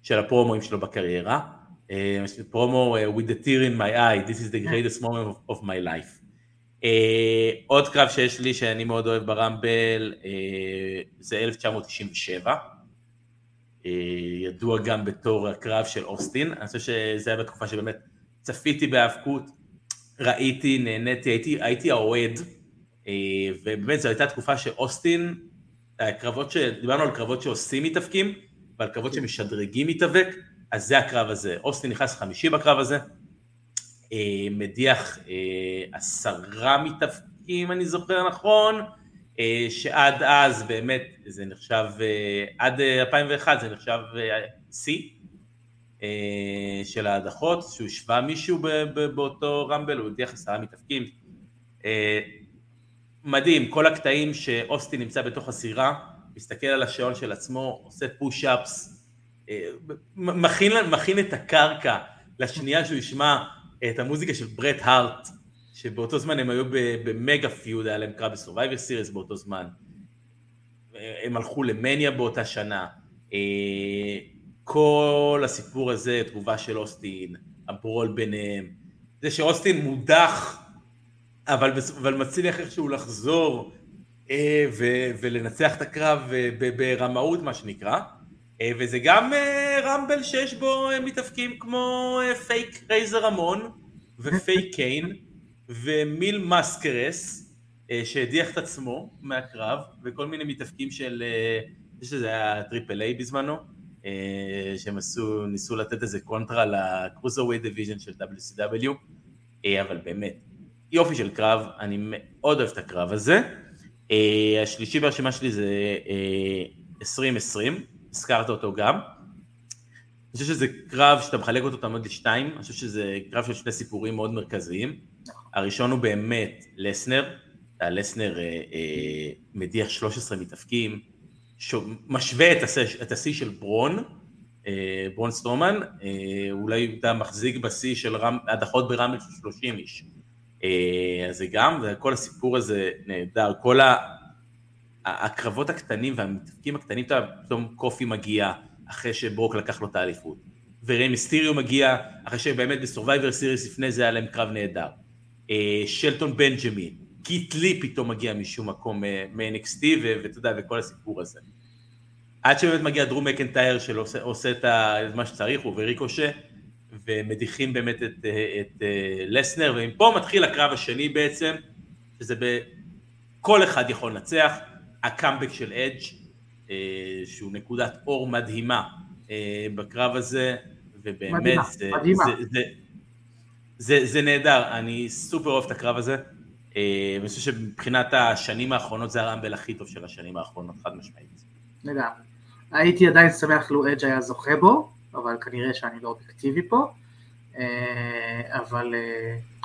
של הפרומואים שלו בקריירה. פרומו uh, with the tear in my eye, this is the greatest moment of, of my life. Uh, עוד קרב שיש לי שאני מאוד אוהב ברמבל uh, זה 1997, uh, ידוע גם בתור הקרב של אוסטין, אני חושב שזה היה בתקופה שבאמת צפיתי בהאבקות, ראיתי, נהניתי, הייתי, הייתי האוהד, uh, ובאמת זו הייתה תקופה שאוסטין, הקרבות, ש... דיברנו על קרבות שעושים מתאבקים, ועל קרבות שמשדרגים מתאבק, אז זה הקרב הזה. אוסטין נכנס חמישי בקרב הזה, אה, מדיח אה, עשרה מתאבקים, אם אני זוכר נכון, אה, שעד אז באמת זה נחשב, עד 2001 זה נחשב שיא של ההדחות, שהוא השווה מישהו באותו רמבל, הוא הדיח עשרה מתאבקים. מדהים, כל הקטעים שאוסטין נמצא בתוך הסירה, מסתכל על השעון של עצמו, עושה פוש-אפס, מכין, מכין את הקרקע לשנייה שהוא ישמע את המוזיקה של ברט הארט, שבאותו זמן הם היו במגה פיוד, היה להם קרב בסורווייבר סיריס באותו זמן. הם הלכו למניה באותה שנה. כל הסיפור הזה, תגובה של אוסטין, הברול ביניהם, זה שאוסטין מודח, אבל, אבל מצליח איכשהו לחזור אה, ו, ולנצח את הקרב אה, ברמאות מה שנקרא. אה, וזה גם אה, רמבל שיש בו אה, מתאבקים כמו fake רייזור רמון ו fake קיין ומיל מסקרס שהדיח את עצמו מהקרב וכל מיני מתאבקים של, אני חושב שזה היה טריפל איי בזמנו שהם עשו, ניסו לתת איזה קונטרה ל cruiserweight division של WCW אבל באמת יופי של קרב, אני מאוד אוהב את הקרב הזה. השלישי ברשימה שלי זה 2020 הזכרת אותו גם. אני חושב שזה קרב שאתה מחלק אותו תמיד לשתיים, אני חושב שזה קרב של שני סיפורים מאוד מרכזיים. הראשון הוא באמת לסנר, לסנר אה, אה, מדיח 13 מתאפקים, משווה את השיא של ברון, אה, ברון סטרומן, אה, אולי אתה מחזיק בשיא של רם, הדחות ברמל של 30 איש. אה, אז זה גם, וכל הסיפור הזה נהדר, כל. הקרבות הקטנים והמתאבקים הקטנים, פתאום קופי מגיע אחרי שברוק לקח לו את האליפות. וריי מיסטיריו מגיע אחרי שבאמת בסורווייבר סיריס לפני זה היה להם קרב נהדר. אה, שלטון בנג'מין, קיט לי פתאום מגיע משום מקום אה, מ-NXT ואתה יודע, וכל הסיפור הזה. עד שבאמת מגיע דרו מקנטייר שעושה את מה שצריך, הוא וריקושה, ומדיחים באמת את, אה, את, את לסנר, ומפה מתחיל הקרב השני בעצם, שזה ב... כל אחד יכול לנצח, הקאמבק של אדג' אה, שהוא נקודת אור מדהימה אה, בקרב הזה, ובאמת מדהימה, זה, מדהימה. זה, זה, זה, זה נהדר, אני סופר אוהב את הקרב הזה, אה, ואני חושב שמבחינת השנים האחרונות זה הרמבל הכי טוב של השנים האחרונות, חד משמעית. לגמרי. הייתי עדיין שמח לו אדג' היה זוכה בו, אבל כנראה שאני לא אובייקטיבי פה, אבל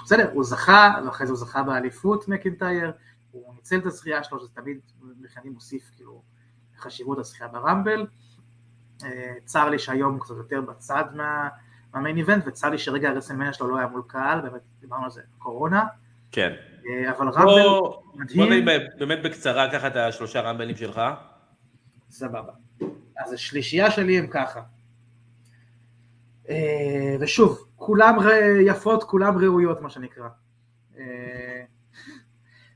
בסדר, הוא זכה, ואחרי זה הוא זכה באליפות מקינטייר, הוא ניצל את הזכייה שלו, שזה תמיד מבחינתי מוסיף כאילו חשיבות הזכייה ברמבל. אה, צר לי שהיום הוא קצת יותר בצד מה, מהמיין איבנט, וצר לי שרגע הרסלמניה שלו לא היה מול קהל, באמת דיברנו על זה, קורונה. כן. אה, אבל רמבל בוא, בוא מדהים. נגיד באמת בקצרה, קח את השלושה רמבלים שלך. סבבה. אז השלישייה שלי הם ככה. אה, ושוב, כולם יפות, כולם ראויות, מה שנקרא.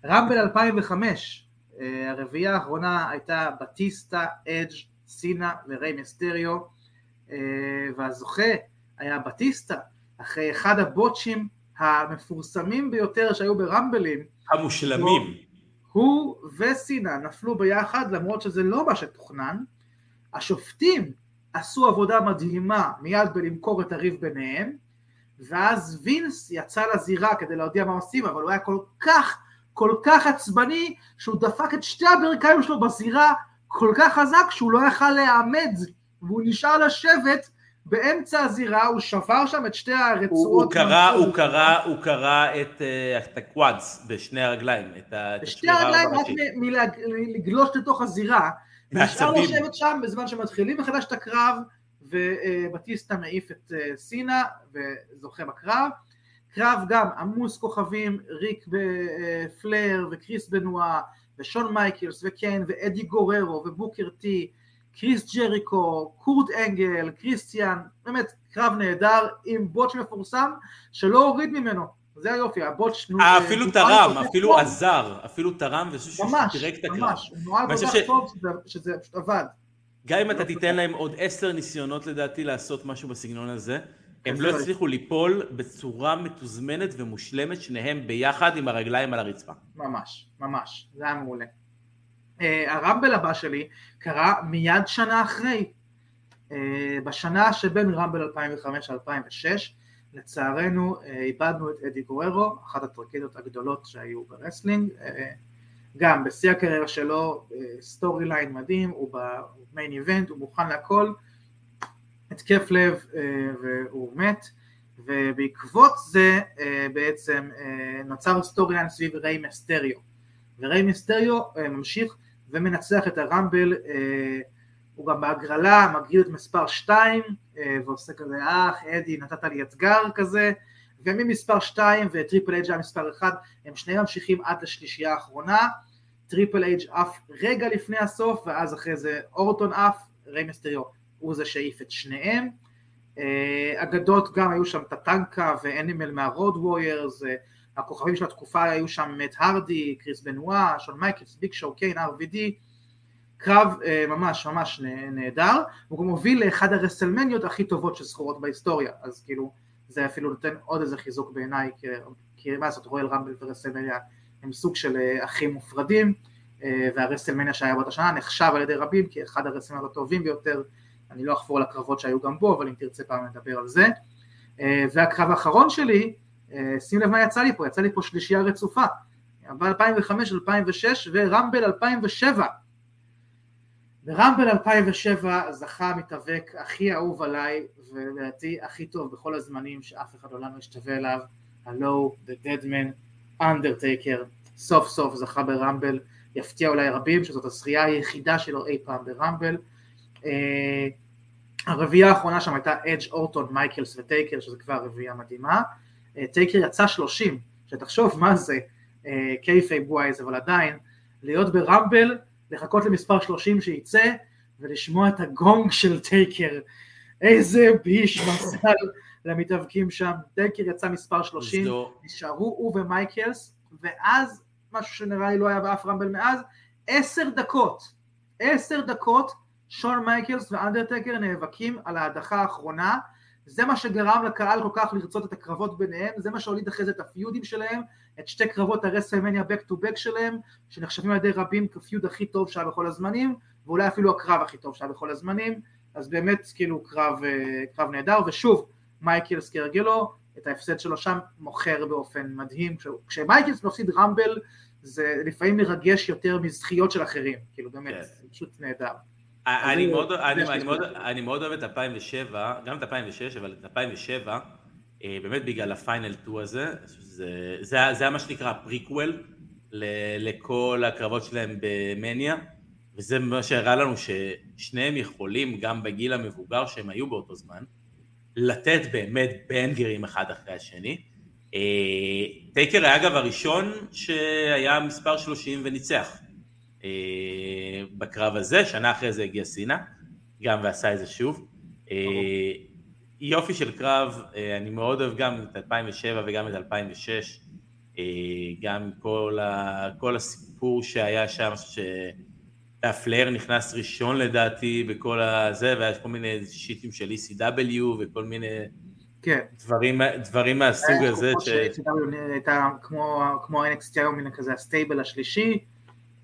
רמבל 2005, אה, הרביעייה האחרונה הייתה בטיסטה, אדג', סינה וריי מיסטריו, אה, והזוכה היה בטיסטה, אחרי אחד הבוטשים המפורסמים ביותר שהיו ברמבלים, המושלמים. הוא וסינה נפלו ביחד למרות שזה לא מה שתוכנן. השופטים עשו עבודה מדהימה מיד בלמכור את הריב ביניהם, ואז וינס יצא לזירה כדי להודיע מה עושים, אבל הוא היה כל כך, כל כך עצבני, שהוא דפק את שתי הברכיים שלו בזירה כל כך חזק שהוא לא יכל להיעמד, והוא נשאר לשבת באמצע הזירה, הוא שבר שם את שתי הרצועות. הוא קרא, הוא קרא, הוא קרא את, אה, את ה quads בשני הרגליים, את ה- את בשתי הרגליים רק מלגלוש לתוך הזירה, מעצבים. לשבת שם בזמן שמתחילים מחדש את הקרב, ובטיסטה מעיף את אה, סינה וזוכה בקרב. קרב גם עמוס כוכבים, ריק פלר וקריס בנואה ושון מייקלס וקיין ואדי גוררו ובוקר טי, קריס ג'ריקו, קורט אנגל, קריסטיאן, באמת קרב נהדר עם בוטש מפורסם שלא הוריד ממנו, זה היופי, הבוטש אה, אפילו תרם, אפילו. עזר, אפילו תרם ממש, ופירק את הקרב. ממש, הוא נוהל כל כך טוב שזה- פשוט עבד. גם אם אתה לא תיתן. להם עוד עשר ניסיונות לדעתי לעשות משהו בסגנון הזה, הם לא הצליחו ליפול בצורה מתוזמנת ומושלמת, שניהם ביחד עם הרגליים על הרצפה. ממש, ממש, זה היה מעולה. אה, הרמבל הבא שלי קרה מיד שנה אחרי, אה, בשנה שבין רמבל 2005 ל-2006, לצערנו אה, איבדנו את אדי גוררו, אחת הטרגדיות הגדולות שהיו ב wrestling, גם בשיא הקריירה שלו, storyline מדהים, הוא ב main event, הוא מוכן להכל, התקף לב אה, והוא מת, ובעקבות זה אה, בעצם אה, נוצר storyline סביב ריי מסטריו. וריי מיסטריו אה, ממשיך ומנצח את הרמבל, אה, הוא גם בהגרלה מגריל את מספר 2 אה, ועושה כזה אח אדי נתת לי אתגר כזה וממספר 2 וטריפל אייג' היה מספר 1 הם שניהם ממשיכים עד לשלישייה האחרונה טריפל אייג' עף רגע לפני הסוף ואז אחרי זה אורטון עף, ריי מיסטריו הוא זה שהעיף את שניהם. אה, אגדות גם היו שם טטנקה ואנימל מהרוד ווריירס הכוכבים של התקופה היו שם מאט הרדי, קריס בנואה, שון מייקלס, ביג שואו, קיין, RVD, קרב אה, ממש ממש נה- נהדר, הוא גם הוביל לאחד הרסלמניות הכי טובות שזכורות בהיסטוריה, אז כאילו זה אפילו נותן עוד איזה חיזוק בעיניי, כי- מה לעשות, רואל רמבל ורסלמניה הם סוג של אה, אחים מופרדים, אה, והרסלמניה שהיה באותה שנה נחשב על ידי רבים כאחד הרסלמניות הטובים ביותר, אני לא אחפור על הקרבות שהיו גם בו, אבל אם תרצה פעם נדבר על זה. אה, והקרב האחרון שלי, אה, שים לב מה יצא לי פה, יצא לי פה שלישייה רצופה, ב-2005-2006 ורמבל 2007. ברמבל 2007 זכה המתאבק הכי אהוב עליי ולדעתי הכי טוב בכל הזמנים שאף אחד עולם לא השתווה אליו, הלו, The Dead Man, אנדרטייקר, סוף סוף זכה ברמבל, יפתיע אולי רבים שזאת הזכייה היחידה שלו אי פעם ברמבל. אה, הרביעייה האחרונה שם הייתה אדג' אורטון, מייקלס וטייקר, שזה כבר רביעייה מדהימה. אה, טייקר יצא 30, שתחשוב מה זה kayfabe wise, אבל עדיין, להיות ברמבל, לחכות למספר 30 שייצא, ולשמוע את הגונג של טייקר. איזה ביש מזל למתאבקים שם. טייקר יצא מספר 30, זו- נשארו הוא ומייקלס, ואז, משהו שנראה לי לא היה באף רמבל מאז, עשר דקות, עשר דקות, שון מייקלס ואנדרטקר נאבקים על ההדחה האחרונה, זה מה שגרם לקהל כל כך לרצות את הקרבות ביניהם, זה מה שהוליד אחרי זה את הפיודים שלהם, את שתי קרבות הרסלמניה back to back שלהם, שנחשבים על ידי רבים כ feud הכי טוב שהיה בכל הזמנים, ואולי אפילו הקרב הכי טוב שהיה בכל הזמנים, אז באמת כאילו קרב, אה, קרב נהדר, ושוב, מייקלס כהרגלו, את ההפסד שלו שם מוכר באופן מדהים, כש- כשמייקלס מפסיד רמבל, זה לפעמים מרגש יותר מזכיות של אחרים, כאילו באמת, כן. זה פשוט נהדר. אני מאוד, אוהב את 2007, גם את 2006, אבל את 2007, אה, באמת בגלל ה final 2 הזה, זה, היה- מה שנקרא פריקוול, לכל הקרבות שלהם במניה, וזה מה שהראה לנו ששניהם יכולים, גם בגיל המבוגר שהם היו באותו זמן, לתת באמת בנגרים אחד אחרי השני. אה, טייקר היה אגב הראשון שהיה מספר 30 וניצח אה, בקרב הזה, שנה אחרי זה הגיע סינה, גם ועשה את זה שוב. אה, יופי של קרב, אני מאוד אוהב גם את 2007 וגם את 2006, גם כל, ה, כל הסיפור שהיה שם, שהפלייר נכנס ראשון לדעתי בכל הזה, והיה כל מיני שיטים של ECW וכל מיני כן. דברים, דברים מהסוג הזה. ש... הייתה כמו, כמו NXT היום, מן כזה ה stable השלישי.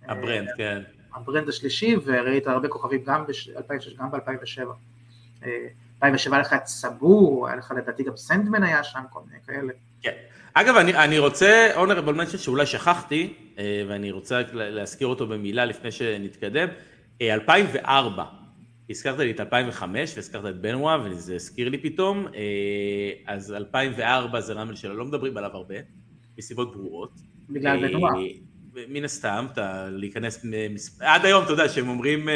ה brand, אה, כן. ה brand השלישי, וראית הרבה כוכבים גם ב-2006, גם ב-2007. 2007 היה לך את סאבו, היה לך לדעתי גם סנדמן היה שם, כל מיני כאלה. כן. אגב, אני, אני רוצה, honorable mention שאולי שכחתי, אה, ואני רוצה להזכיר אותו במילה לפני שנתקדם, 2004, אה, הזכרת לי את 2005 והזכרת את בנווה וזה הזכיר לי פתאום, אה, אז 2004 זה רמל שלא מדברים עליו הרבה, מסיבות ברורות. בגלל בנווה. מן הסתם, אתה להיכנס, עד היום אתה יודע שהם אומרים,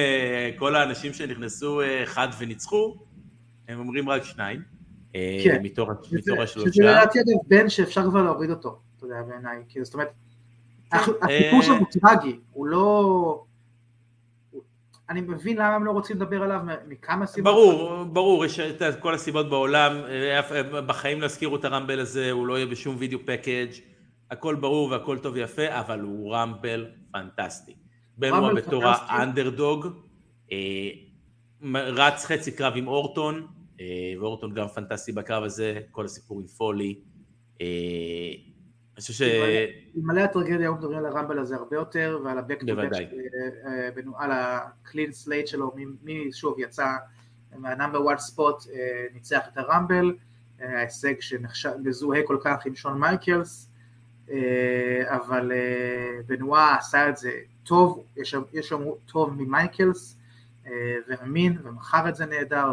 כל האנשים שנכנסו אחד וניצחו, הם אומרים רק שניים. כן. מתור השלושה. שזה לדעתי אגב בן שאפשר כבר להוריד אותו, אתה יודע, בעיניי, כאילו זאת אומרת, הסיפור שלו הוא טרגי, הוא לא... אני מבין למה הם לא רוצים לדבר עליו מכמה סיבות. ברור, ברור, יש את כל הסיבות בעולם, בחיים לא הזכירו את הרמבל הזה, הוא לא יהיה בשום וידאו פקאג', הכל ברור והכל טוב ויפה, אבל הוא רמבל פנטסטי. בנווה בתור האנדרדוג, רץ חצי קרב עם אורטון, אה, ואורטון גם פנטסטי בקרב הזה, כל הסיפור עם פולי. אה, אני חושב ש... מלא הטרגדיה היו מדברים על הרמבל הזה הרבה יותר, ועל ה-back to back, על ה-clean slate שלו, מי שוב יצא מה number 1 spot, ניצח את הרמבל, ההישג שמזוהה כל כך עם שון מייקלס, אבל בנואה עשה את זה טוב, יש יאמרו טוב ממייקלס, ואמין, ומכר את זה נהדר,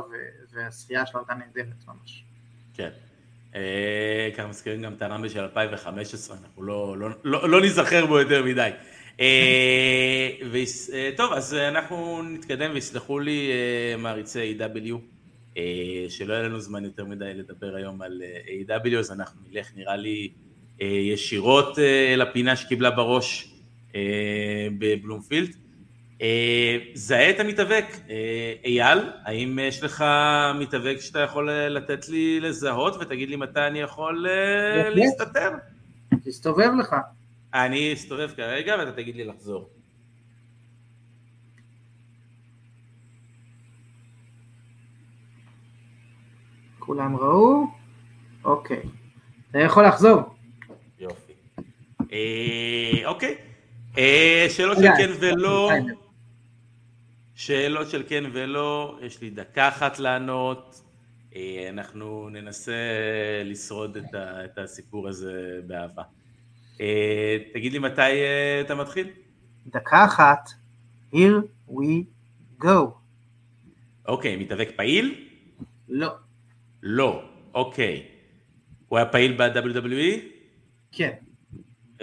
והשחייה שלו הייתה נהדרת ממש. כן. אה, ככה מזכירים גם את הרמבל של 2015, אנחנו לא, לא, לא, לא ניזכר בו יותר מדי. אה, אה, טוב, אז אנחנו נתקדם ויסלחו לי מעריצי A.W. שלא יהיה לנו זמן יותר מדי לדבר היום על A.W. אז אנחנו נלך נראה לי ישירות לפינה שקיבלה בראש בבלומפילד. אה, זהה את המתאבק. אה, אייל, האם יש לך מתאבק שאתה יכול אה, לתת לי לזהות ותגיד לי מתי אני יכול להסתתר? תסתובב לך. אני אסתובב כרגע ואתה תגיד לי לחזור. כולם ראו? אוקיי. אתה יכול לחזור. יופי. אוקיי. שאלות של כן ולא. שאלות של כן ולא, יש לי דקה אחת לענות, אה, אנחנו ננסה לשרוד את, ה, את הסיפור הזה באהבה. אה, תגיד לי מתי אה, אתה מתחיל? דקה אחת, here we go. אוקיי, מתאבק פעיל? לא. לא, אוקיי. הוא היה פעיל ב-WWE? כן.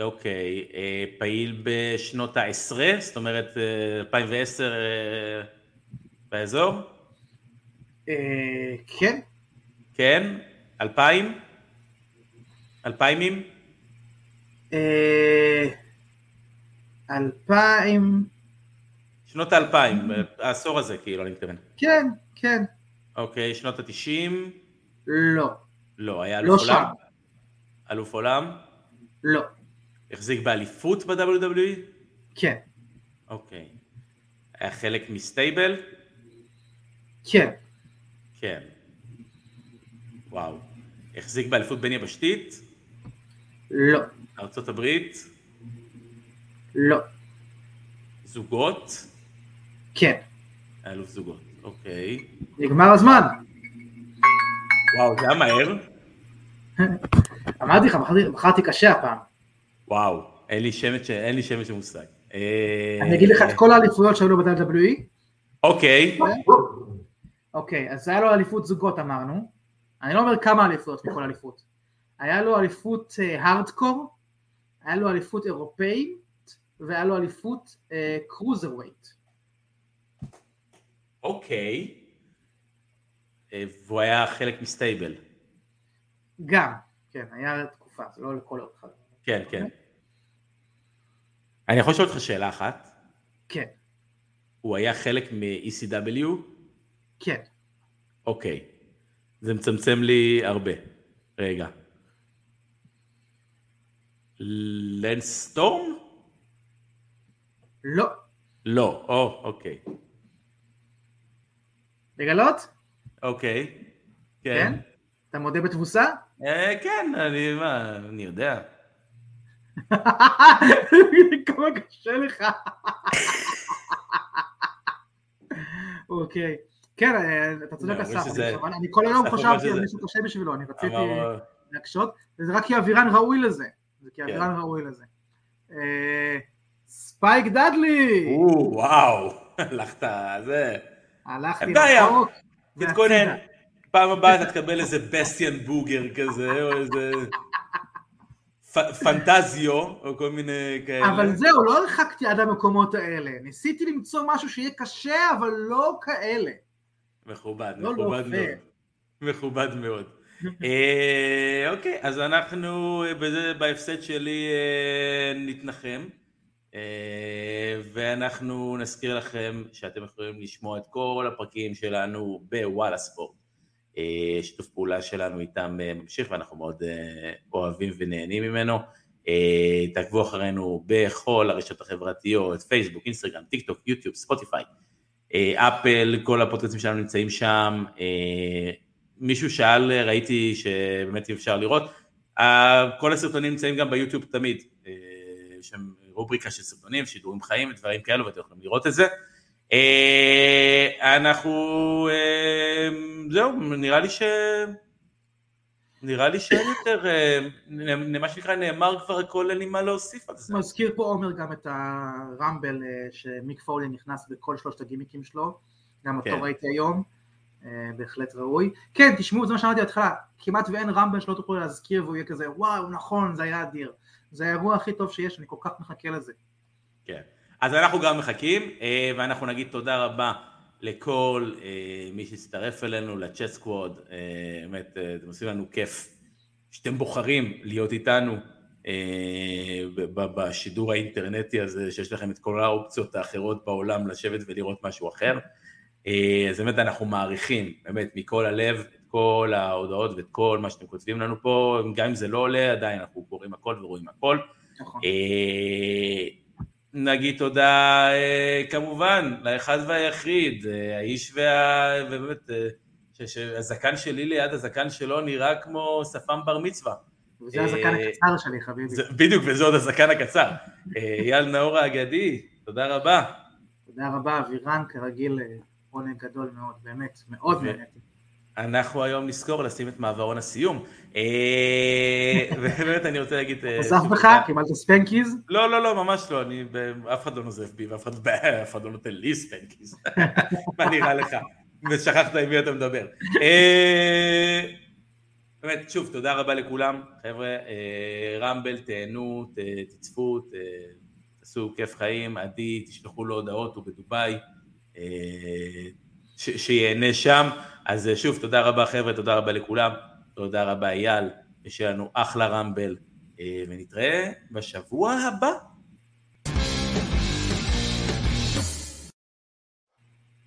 אוקיי, אה, פעיל בשנות העשרה, זאת אומרת 2010 אה, אה, באזור? כן. כן? אלפיים? אלפיימים? אלפיים... שנות האלפיים, העשור הזה כאילו, אני מתכוון. כן, כן. אוקיי, שנות התשעים? לא. לא, היה אלוף לא עולם? שם. אלוף עולם? לא. החזיק באליפות ב-WWE? כן. אוקיי. היה חלק מסטייבל? כן. כן. וואו. החזיק באליפות בין יבשתית? לא. ארצות הברית? לא. זוגות? כן. אלוף זוגות, אוקיי. נגמר הזמן. וואו, זה היה מהר. אמרתי לך, בחרתי קשה הפעם. וואו, אין לי שמץ, אין לי שמץ מושג. אני אגיד לך את כל האליפויות שהיו לו ב-WWE. אוקיי. אוקיי, אז היה לו אליפות זוגות אמרנו. אני לא אומר כמה אליפויות מכל אליפות. היה לו אליפות הארדקור, היה לו אליפות אירופאי, והיה לו אליפות קרוזר ווייט. אוקיי. אה, והוא היה חלק מסטייבל. גם, כן, היה תקופה, זה לא לכל אורך. כן, כן. אני יכול לשאול אותך שאלה אחת? כן. הוא היה חלק מ-ECW? כן. אוקיי. זה מצמצם לי הרבה. רגע. לנס סטורם? לא. לא, או, אוקיי. לגלות? אוקיי. כן? אתה מודה בתבוסה? אה, כן, אני, מה, אני יודע. כמה קשה לך. אוקיי. כן, אה, אתה צודק אסף, אני כל היום חשבתי על מישהו קשה בשבילו, אני רציתי אמר, להקשות, וזה רק כי אבירן ראוי לזה. זה כי כן. אבירן ראוי לזה. אה, ספייק דאדלי! או, וואו, הלכת, זה... הלכתי. רחוק. תתכונן. פעם הבאה אתה תקבל איזה בסטיאן בוגר כזה, או איזה פנטזיו, או כל מיני כאלה. אבל זהו, לא הרחקתי עד המקומות האלה. ניסיתי למצוא משהו שיהיה קשה, אבל לא כאלה. מכובד, לא, לא, מכובד. מאוד. מכובד מאוד. אה, אוקיי, אז אנחנו אה, בזה, בהפסד שלי אה, נתנחם, אה, ואנחנו נזכיר לכם שאתם יכולים לשמוע את כל הפרקים שלנו בוואלה ספורט. אה, שיתוף פעולה שלנו איתם אה, ממשיך ואנחנו מאוד אה, אוהבים ונהנים ממנו. תעקבו אחרינו בכל הרשתות החברתיות, פייסבוק, אינסטגרם, טיק טוק, יוטיוב, ספוטיפיי. אפל, כל הפודקאסטים שלנו נמצאים שם. מישהו שאל, ראיתי שבאמת אי אפשר לראות. כל הסרטונים נמצאים גם ביוטיוב תמיד. יש שם רובריקה של סרטונים, שידורים חיים ודברים כאלו, ואתם יכולים לראות את זה. אה, אנחנו, אה, זהו, נראה לי ש... נראה לי שאין יותר, אה, מה שנקרא, נאמר כבר הכל, אין לי מה להוסיף על זה. מזכיר פה עומר גם את הרמבל שמיק פאולי נכנס בכל שלושת הגימיקים שלו, גם אותו כן. ראיתי היום, בהחלט ראוי. כן, תשמעו, זה מה שאמרתי בהתחלה, כמעט ואין רמבל שלא תוכלו להזכיר והוא יהיה כזה, וואו, נכון, זה היה אדיר. זה האירוע הכי טוב שיש, אני כל כך מחכה לזה. כן. אז אנחנו גם מחכים, אה, ואנחנו נגיד תודה רבה לכל אה, מי שהצטרף אלינו, לצ'אט סקווד, אה, באמת, אה, אתם עושים לנו כיף שאתם בוחרים להיות איתנו בשידור האינטרנטי הזה, שיש לכם את כל האופציות האחרות בעולם לשבת ולראות משהו אחר. אז באמת אנחנו מעריכים, באמת, מכל הלב, את כל ההודעות ואת כל מה שאתם כותבים לנו פה, גם אם זה לא עולה, עדיין אנחנו קוראים הכל ורואים הכל. נכון. נגיד תודה אה, כמובן לאחד והיחיד, אה, האיש וה... ובאמת, אה, שהזקן שלי ליד הזקן שלו נראה כמו שפם בר מצווה. וזה הזקן הקצר שלי, חביבי. בדיוק, וזה עוד הזקן הקצר. אייל נאור האגדי, תודה רבה. תודה רבה, אבירן, כרגיל, עונג גדול מאוד, באמת, מאוד נהניתי. אנחנו היום נזכור לשים את מעברון הסיום. אה, ובאמת אני רוצה להגיד... אה, נוסף בך? קיבלת ספנקיז? לא, לא, לא, ממש לא, אני, אף אחד לא נוזף בי ואף אחד, אחד לא נותן לי ספנקיס. מה נראה לך? ושכחת עם מי אתה מדבר. אה, באמת, שוב, תודה רבה לכולם, חבר'ה, אה, רמבל, תהנו, תצפו, תעשו כיף חיים, עדי, תשלחו לו הודעות, הוא בדובאי, אה, שיהנה שם. אז אה, שוב, תודה רבה חבר'ה, תודה רבה לכולם, תודה רבה אייל, ושיהיה לנו אחלה רמבל, אה, ונתראה בשבוע הבא.